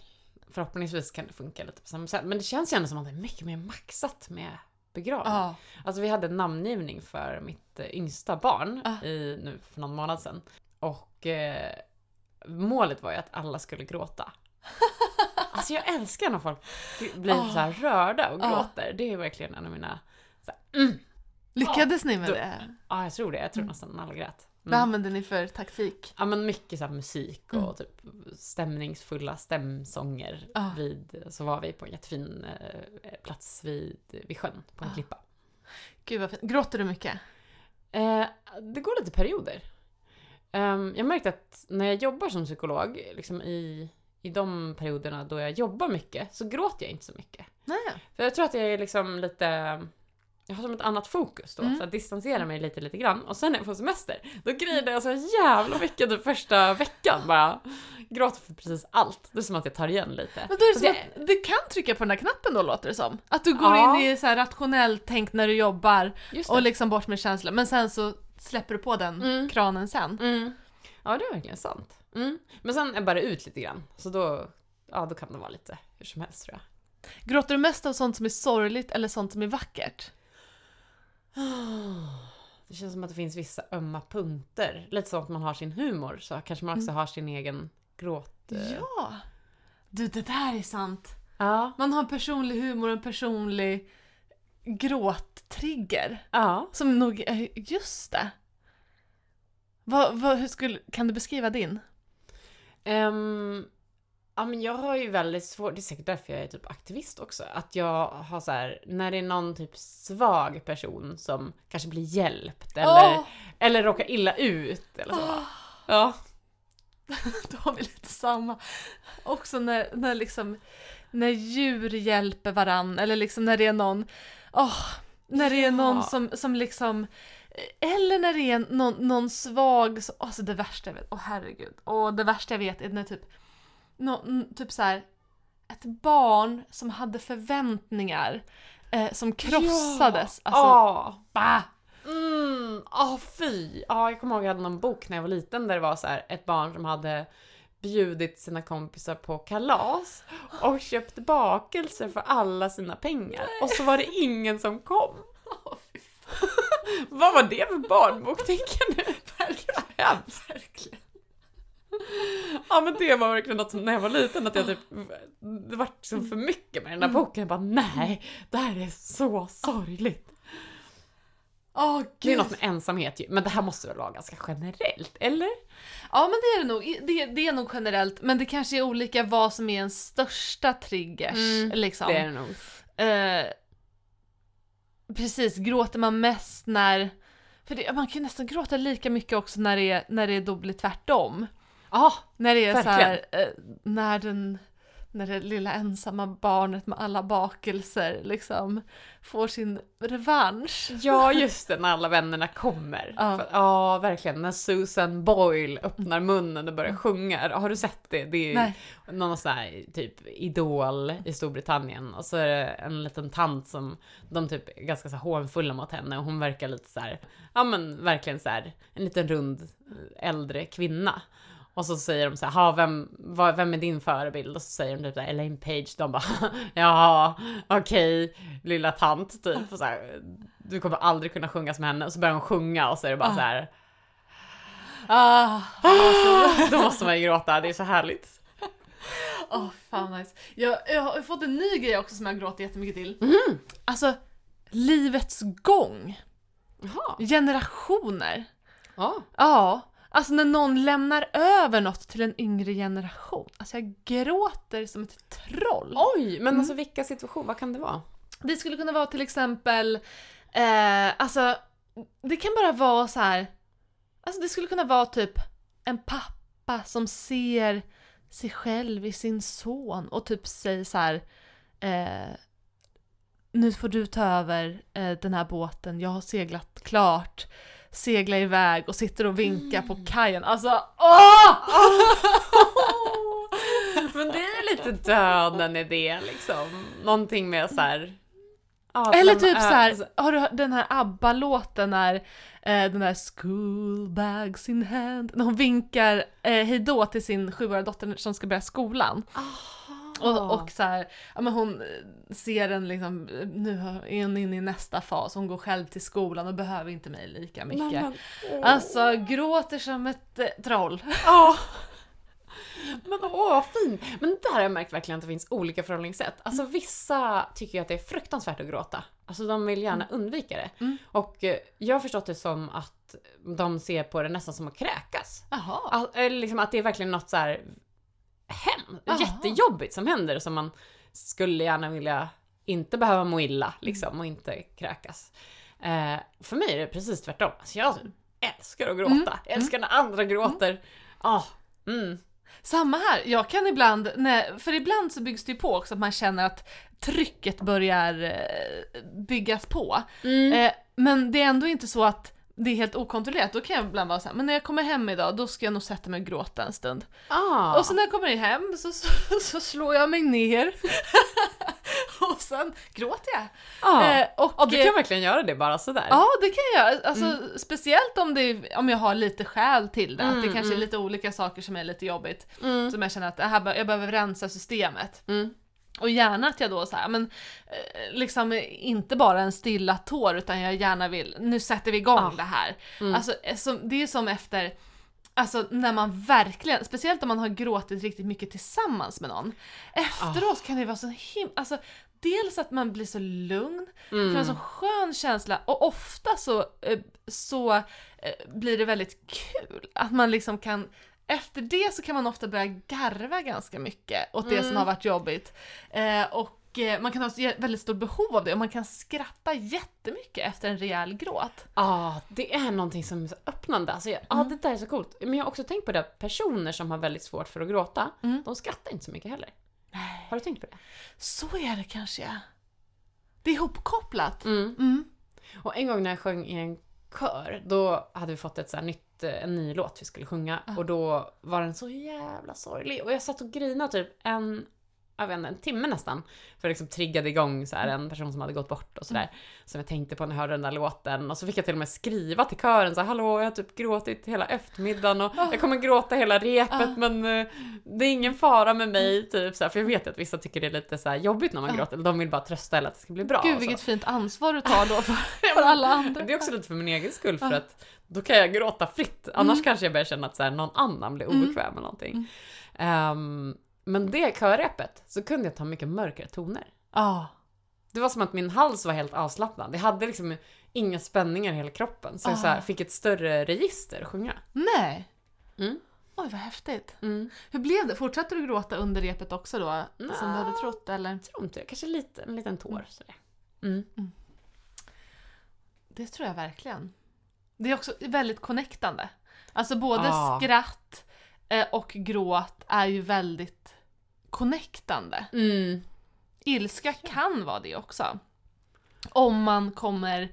Förhoppningsvis kan det funka lite på samma sätt. Men det känns ju ändå som att det är mycket mer maxat med begravning. Ja. Alltså vi hade en namngivning för mitt eh, yngsta barn Ah. i, nu för någon månad sedan. Och eh, målet var ju att alla skulle gråta. Alltså jag älskar när folk blir Ah. så här rörda och gråter. Det är verkligen en av mina... Här, mm. Lyckades ni med Då- det? Ja, jag tror det. Jag tror nästan alla grät. Vad Mm. använde ni för taktik? Ja men mycket så musik och Mm. typ stämningsfulla stämsånger. Ah. Vid, så var vi på en jättefin eh, plats vid, vid sjön, på en Ah. klippa. Gud vad fint. Gråter du mycket? Eh, det går lite perioder. Ehm, jag märkte att när jag jobbar som psykolog, liksom i, i de perioderna då jag jobbar mycket, så gråter jag inte så mycket. Nej. För jag tror att jag är liksom lite... jag har som ett annat fokus då, Mm. så att distansera mig lite, lite grann. Och sen när jag får semester, då griner jag så jävla mycket den första veckan bara. Gråter för precis allt. Det är som att jag tar igen lite. Men då är det som att du kan trycka på den här knappen då låter det som. Att du går Ja. in i så här rationellt tänk när du jobbar och liksom bort med känslor. Men sen så släpper du på den Mm. kranen sen. Mm. Ja, det är verkligen sant. Mm. Men sen är bara ut lite grann. Så då, ja, då kan det vara lite hur som helst tror jag. Gråter du mest av sånt som är sorgligt eller sånt som är vackert? Det känns som att det finns vissa ömma punkter. Lite som att man har sin humor, så kanske man också har sin egen gråt... eh, Ja! Du, det där är sant. Ja. Man har en personlig humor och en personlig gråttrigger. Ja. Som nog, just det. Vad, vad, hur skulle, kan du beskriva din? Ehm, ja, men jag har ju väldigt svårt, det är säkert därför jag är typ aktivist också, att jag har så här, när det är någon typ svag person som kanske blir hjälpt eller, Åh! eller råkar illa ut eller så. Ja. Då har vi lite samma. Också när, när liksom när djur hjälper varann eller liksom när det är någon, åh, när det är någon Ja. som, som liksom eller när det är någon, någon svag, så- alltså det värsta jag vet, åh herregud, och det värsta jag vet är när typ, nå, n- typ så här, ett barn som hade förväntningar eh, som krossades. Ja. Alltså, Ja. bah! Mm, ah fy! Ja, jag kommer ihåg jag hade någon bok när jag var liten där det var så här ett barn som hade bjudit sina kompisar på kalas och köpt bakelser för alla sina pengar. Och så var det ingen som kom. Vad var det för barnbok tänker ni? Verkligen. Verkligen. Ja men det var verkligen något som när jag var liten att jag typ, det var så för mycket med den där boken. Jag bara nej, det här är så sorgligt. Åh Det är något med ensamhet ju, men det här måste väl vara ganska generellt, eller? Ja men det är det nog, det, det är nog generellt, men det kanske är olika vad som är ens största triggers. Mm, liksom. Det är det nog. Eh, precis, gråter man mest när... För det, man kan ju nästan gråta lika mycket också när det är, när det då blir tvärtom. Ja, När det är så Verkligen. här, eh, när den... När det lilla ensamma barnet med alla bakelser liksom får sin revansch. ja just det, när alla vännerna kommer. Ja. För- ja verkligen. När Susan Boyle öppnar munnen och börjar sjunga. Har du sett det? Det är Nej. någon sån här typ idol i Storbritannien. Och så är det en liten tant som de typ är ganska så hånfulla mot henne och hon verkar lite så här, ja men verkligen så här en liten rund äldre kvinna. Och så säger de så här, "Ha, vem, vad, vem är din förebild? Och så säger de typ så här, Elaine Page. De bara, ja, okej, lilla tant typ. Och så här, du kommer aldrig kunna sjunga som henne. Och så börjar hon sjunga och så är det bara Ah. så här, Ah, då måste man ju gråta, det är så härligt. Åh, fan nice. Jag, jag har fått en ny grej också som jag gråter jättemycket till. Alltså, livets gång. Jaha. Generationer. Ja. Ja, alltså när någon lämnar över något till en yngre generation. Alltså jag gråter som ett troll. Oj, men alltså vilka situationer, vad kan det vara? Det skulle kunna vara till exempel, eh, alltså det kan bara vara så här. alltså det skulle kunna vara typ en pappa som ser sig själv i sin son och typ säger så här. Eh, nu får du ta över eh, den här båten, jag har seglat klart. Segla iväg och sitter och vinkar på kajen. Alltså åh! Men det är ju lite döden i det liksom. Någonting med så här. ja, Eller typ är- så här, har du hört den här ABBA-låten när eh, den där school bags in hand, när hon vinkar eh, hejdå till sin sjuåriga dotter som ska börja skolan. Och, och så här, ja men hon ser den liksom, nu är hon inne i nästa fas, hon går själv till skolan och behöver inte mig lika mycket. Men. Alltså gråter som ett eh, troll. Ja. Men åh vad fint! Men där har jag märkt verkligen att det finns olika förhållningssätt. Alltså vissa tycker ju att det är fruktansvärt att gråta. Alltså de vill gärna undvika det. Mm. Och eh, jag har förstått det som att de ser på det nästan som att kräkas. Jaha. Att, liksom att det är verkligen något så här hem, jättejobbigt som händer som man skulle gärna vilja inte behöva må illa liksom och inte kräkas. Eh, för mig är det precis tvärtom. Alltså jag älskar att gråta. Mm. Älskar när andra gråter. Ah, mm. Samma här, jag kan ibland, när, för ibland så byggs det ju på också att man känner att trycket börjar eh, byggas på. Mm. Eh, men det är ändå inte så att det är helt okontrollerat. Då kan jag ibland vara såhär, men när jag kommer hem idag då ska jag nog sätta mig och gråta en stund. Ah. Och så när jag kommer hem så, så, så slår jag mig ner. och sen gråter jag. ah. Eh, och, Ja, du kan verkligen göra det bara sådär. Ja, det kan jag. Alltså, Speciellt om, det, är- om jag har lite skäl till det. att det Mm, kanske är mm. lite olika saker som är lite jobbigt. Mm. Som jag känner att här, jag behöver rensa systemet. Mm. Och gärna att jag då så här, men eh, liksom inte bara en stilla tår utan jag gärna vill, nu sätter vi igång Ah. det här. Mm. Alltså eh, det är som efter, alltså när man verkligen, speciellt om man har gråtit riktigt mycket tillsammans med någon. Efteråt kan det vara så himla, alltså dels att man blir så lugn, det kan vara en så skön känsla och ofta så, eh, så blir det väldigt kul. Att man liksom kan, efter det så kan man ofta börja garva ganska mycket åt det som har varit jobbigt. Eh, och eh, man kan ha väldigt stort behov av det och man kan skratta jättemycket efter en rejäl gråt. Ja, det är någonting som är så öppnande. Alltså, Ja, det där är så coolt. Men jag har också tänkt på det, personer som har väldigt svårt för att gråta, Mm. de skrattar inte så mycket heller. Har du tänkt på det? Så är det kanske. Det är ihopkopplat. Mm. Mm. Och en gång när jag sjöng i en kör, då hade vi fått ett så här nytt, eh, en ny låt vi skulle sjunga. Och då var den så jävla sorglig. Och jag satt och grinade typ en, jag vet inte, en timme nästan. För det liksom triggade igång så här en person som hade gått bort och sådär. Som jag tänkte på när jag hörde den där låten. Och så fick jag till och med skriva till kören så här, hallå jag har typ gråtit hela eftermiddagen och jag kommer gråta hela repet men eh, det är ingen fara med mig typ så här, För jag vet att vissa tycker det är lite så här jobbigt när man gråter. De vill bara trösta eller att det ska bli bra. Gud vilket fint ansvar du tar då för, för alla andra. Det är också lite för min egen skull för att då kan jag gråta fritt. Annars kanske jag börjar känna att så här, någon annan blir obekväm med någonting. Ehm, men det körrepet så kunde jag ta mycket mörkare toner. Ja. Det var som att min hals var helt avslappnad. Jag hade liksom inga spänningar i hela kroppen. Så jag så här, fick ett större register att sjunga. Nej. Mm. Oj vad häftigt. Mm. Hur blev det? Fortsatte du gråta under repet också då? Som du hade trott eller? Jag tror inte det. Kanske lite, en liten tår sådär. Mm. Det tror jag verkligen. Det är också väldigt connectande. Alltså både Ja. skratt eh, och gråt är ju väldigt connectande. Mm. Ilska kan vara det också. Om man kommer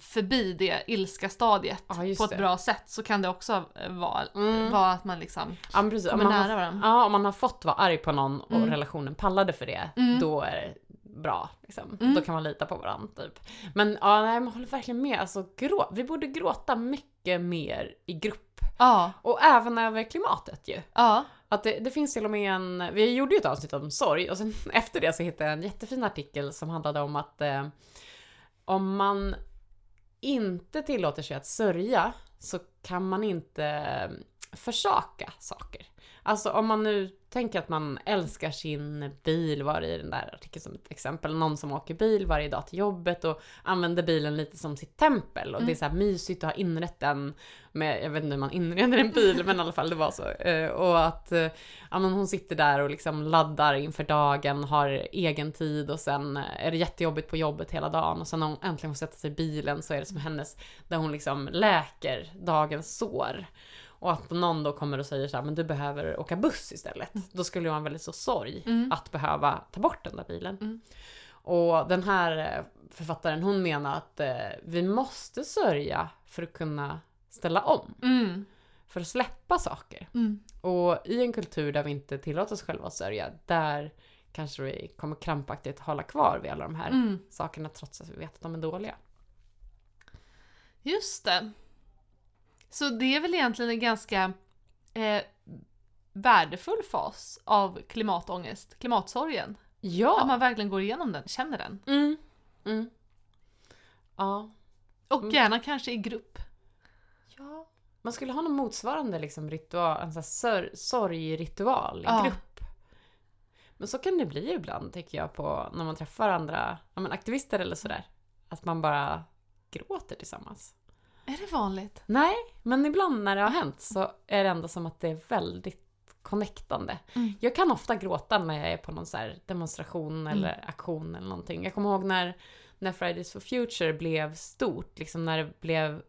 förbi det ilska stadiet Ja, just på ett det. bra sätt så kan det också eh, vara, Mm. vara att man liksom Ja, men precis. Om kommer man, nära har, varandra. ja, om man har fått vara arg på någon och Mm. relationen pallade för det, Mm. då är det bra. Liksom. Mm. Då kan man lita på varandra. Typ. Men ja, nej, man håller verkligen med. Alltså, grå, vi borde gråta mycket mer i grupp. Ja, Och även över klimatet ju. ja. Att det, det finns till och med en, vi gjorde ju ett avsnitt om sorg och sen efter det så hittade jag en jättefin artikel som handlade om att eh, om man inte tillåter sig att sörja så kan man inte eh, försaka saker. Alltså om man nu tänker att man älskar sin bil, var i den där artikeln som ett exempel, någon som åker bil varje dag till jobbet och använder bilen lite som sitt tempel och det är så här mysigt att ha inrett den med, jag vet inte hur man inreder en bil men i alla fall det var så. Eh, Och att eh, ja, men hon sitter där och liksom laddar inför dagen, har egen tid och sen är det jättejobbigt på jobbet hela dagen och sen när hon äntligen får sätta sig i bilen så är det som hennes, där hon liksom läker dagens sår. Och att någon då kommer och säger så här, men du behöver åka buss istället. Då skulle det vara en väldigt så sorg Mm. att behöva ta bort den där bilen. Mm. Och den här eh, författaren hon menar att eh, vi måste sörja för att kunna ställa om. Mm. För att släppa saker. Mm. Och i en kultur där vi inte tillåter oss själva att sörja, där kanske vi kommer krampaktigt hålla kvar vid alla de här Mm. sakerna trots att vi vet att de är dåliga. Just det. Så det är väl egentligen en ganska eh, värdefull fas av klimatångest, klimatsorgen. Att Ja! man verkligen går igenom den, känner den. Mm. Mm. Ja. Och Mm. gärna kanske i grupp. Ja. Man skulle ha någon motsvarande liksom ritual, en sån sorgritual i Ja. grupp. Men så kan det bli ibland tycker jag på när man träffar andra ja, men aktivister eller sådär. Att man bara gråter tillsammans. Är det vanligt? Nej, men ibland när det har hänt så är det ändå som att det är väldigt connectande. Mm. Jag kan ofta gråta när jag är på någon så demonstration eller aktion eller någonting. Jag kommer ihåg när, när Fridays for Future blev stort, liksom när det blev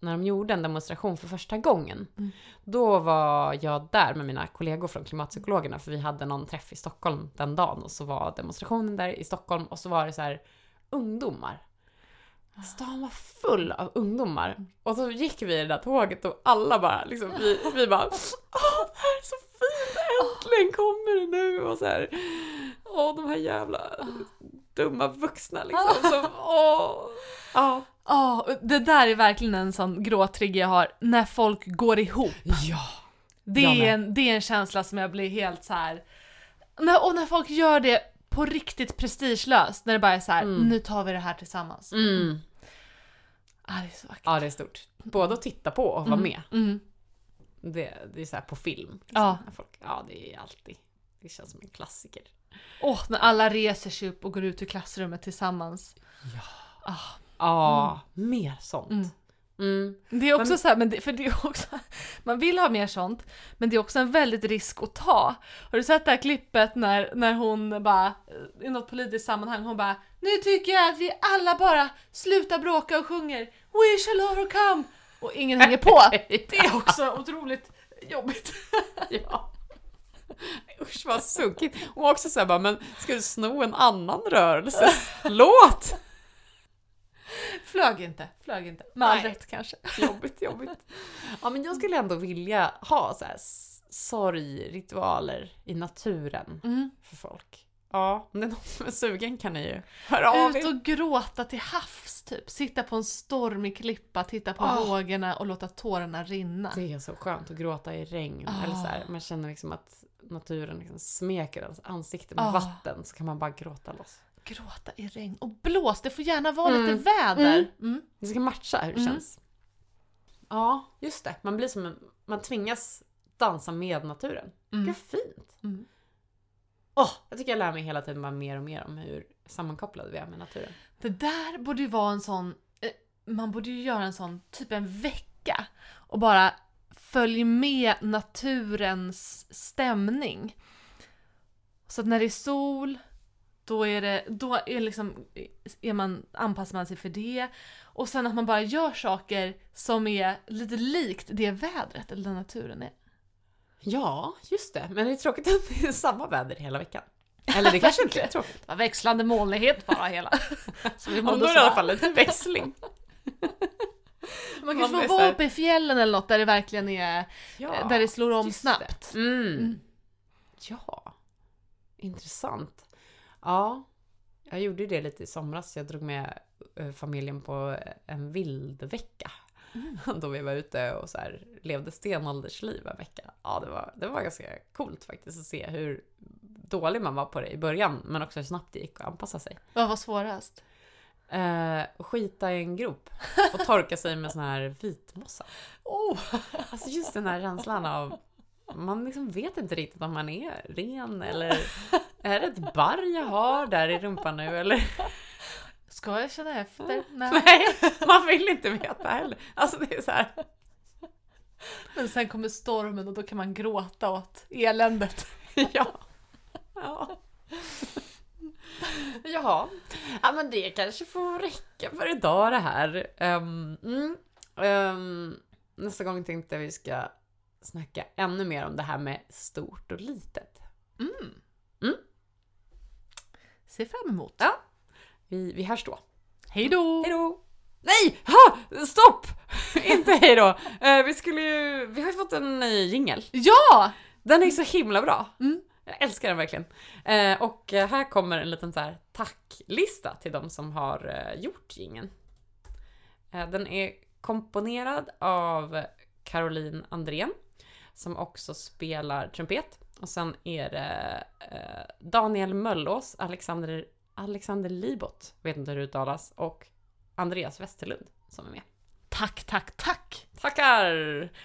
när de gjorde en demonstration för första gången. Mm. Då var jag där med mina kollegor från Klimatpsykologerna för vi hade någon träff i Stockholm den dagen och så var demonstrationen där i Stockholm och så var det så här ungdomar. Stan var full av ungdomar. Och så gick vi i det där tåget och alla bara liksom, vi, vi bara Åh, det här är så fint! Äntligen kommer det nu! Och så här, Åh, de här jävla dumma vuxna liksom. Som, åh, ja. Ja, det där är verkligen en sån gråtrigger jag har, när folk går ihop. Ja. Det är, en, det är en känsla som jag blir helt så här. När, och när folk gör det på riktigt prestigelöst, när det bara är så här, Mm. nu tar vi det här tillsammans. Mm. Ah, det är så vackert. Ja, det är stort. Både att titta på och vara med. Mm. Det, det är så här på film. liksom. Ja. Folk, ja, det är alltid. Det känns som en klassiker. Åh, när alla reser sig upp och går ut ur klassrummet tillsammans. Ja, mer sånt. Mm. Mm. Det är också Men- så här, men det, för det är också, man vill ha mer sånt, men det är också en väldigt risk att ta. Har du sett det här klippet när, när hon bara, i något politiskt sammanhang, hon bara Nu tycker jag att vi alla bara slutar bråka och sjunger We shall overcome! Och ingen hänger på. Det är också otroligt jobbigt. Ja. Usch vad sunkigt. Och också såhär bara, men ska du sno en annan rörelse? Låt! Flög inte, flög inte. Med all rätt kanske. Jobbigt, jobbigt. Ja, men jag skulle ändå vilja ha så här sorgritualer i naturen Mm. för folk. Ja, om det är någon som är sugen kan ni ju höra av Ut er. och gråta till havs typ. Sitta på en stormig klippa, titta på Ah. vågorna och låta tårarna rinna. Det är så skönt att gråta i regn. Ah. Eller så här, man känner liksom att naturen liksom smeker ens ansikte med Ah. vatten så kan man bara gråta loss. Gråta i regn. Och blås, det får gärna vara Mm. lite väder. Mm. Det ska matcha hur det Mm. känns. Ja, just det. Man blir som en, man tvingas dansa med naturen. Mm. Gud, fint! Mm. Åh, jag tycker jag lär mig hela tiden bara mer och mer om hur sammankopplade vi är med naturen. Det där borde ju vara en sån, eh, man borde ju göra en sån, typ en vecka och bara följ med naturens stämning. Så att när det är sol, då är det, då är liksom, är man, anpassar man sig för det. Och sen att man bara gör saker som är lite likt det vädret eller den naturen är. Ja, just det. Men det är tråkigt att det är samma väder hela veckan. Eller det kanske inte är tråkigt. Det var växlande molnighet bara hela. Så vi mådde i alla fall lite växling. Man kanske får vara uppe i fjällen eller något där det verkligen är, Ja, där det slår om snabbt. Mm. Mm. Ja, intressant. Ja, jag gjorde det lite i somras. Jag drog med eh, familjen på en vildvecka. Då vi var ute och så här, levde stenåldersliv en vecka. Ja, det var, det var ganska coolt faktiskt att se hur dålig man var på det i början, men också hur snabbt det gick att anpassa sig. Vad var svårast? Eh, skita i en grop och torka sig med sån här vitmossa. Oh. Alltså just den här känslan av man liksom vet inte riktigt om man är ren eller är det ett barr jag har där i rumpan nu eller? Ska jag känna efter? Nej. Nej, man vill inte veta heller. Alltså det är så här. Men sen kommer stormen och då kan man gråta åt eländet. Ja. Ja. Jaha. Ja men det kanske får räcka för idag det här. Mm. Ehm, nästa gång tänkte jag vi ska snacka ännu mer om det här med stort och litet. Se fram emot. Ja. Vi, vi hörs då. Hej då! Hej då! Nej! Ha! Stopp! Inte hej då! Eh, vi skulle ju... Vi har ju fått en ny jingel. Ja! Den är så himla bra. Mm. Jag älskar den verkligen. Eh, och här kommer en liten så här tacklista till de som har eh, gjort jingeln. Den är komponerad av Caroline Andrén som också spelar trumpet. Och sen är det eh, Daniel Möllås, Alexander, Alexander Libot, vet inte hur det uttalas, och Andreas Westerlund som är med. Tack, tack, tack! Tackar!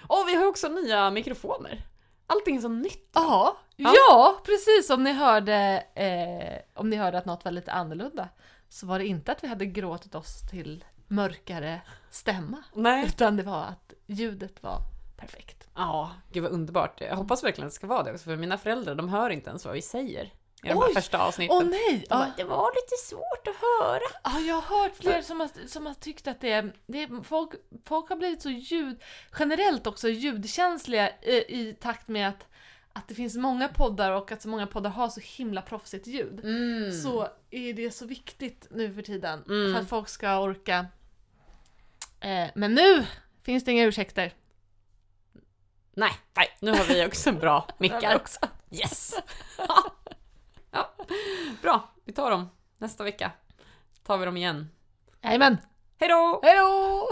Och vi har också nya mikrofoner. Allting är så nytt. Ja, Ja. ja precis om ni hörde eh, om ni hörde att något var lite annorlunda så var det inte att vi hade gråtit oss till mörkare stämma Nej. utan det var att ljudet var perfekt. Ja, gud vad underbart. Jag hoppas verkligen att det ska vara det också, för mina föräldrar de hör inte ens vad vi säger. i de här första avsnitten. Åh nej! De Ja. bara, det var lite svårt att höra. Ja, jag har hört fler som har, som har tyckt att det är, det är folk, folk har blivit så ljud, generellt också ljudkänsliga i, i takt med att, att det finns många poddar och att så många poddar har så himla proffsigt ljud. Så är det så viktigt nu för tiden Mm. för att folk ska orka. Eh, men nu finns det inga ursäkter. Nej, nej, nu har vi också bra mickar. också. Yes! ja. Bra, vi tar dem nästa vecka. Tar vi dem igen. Jajamän! Hej då! Hejdå!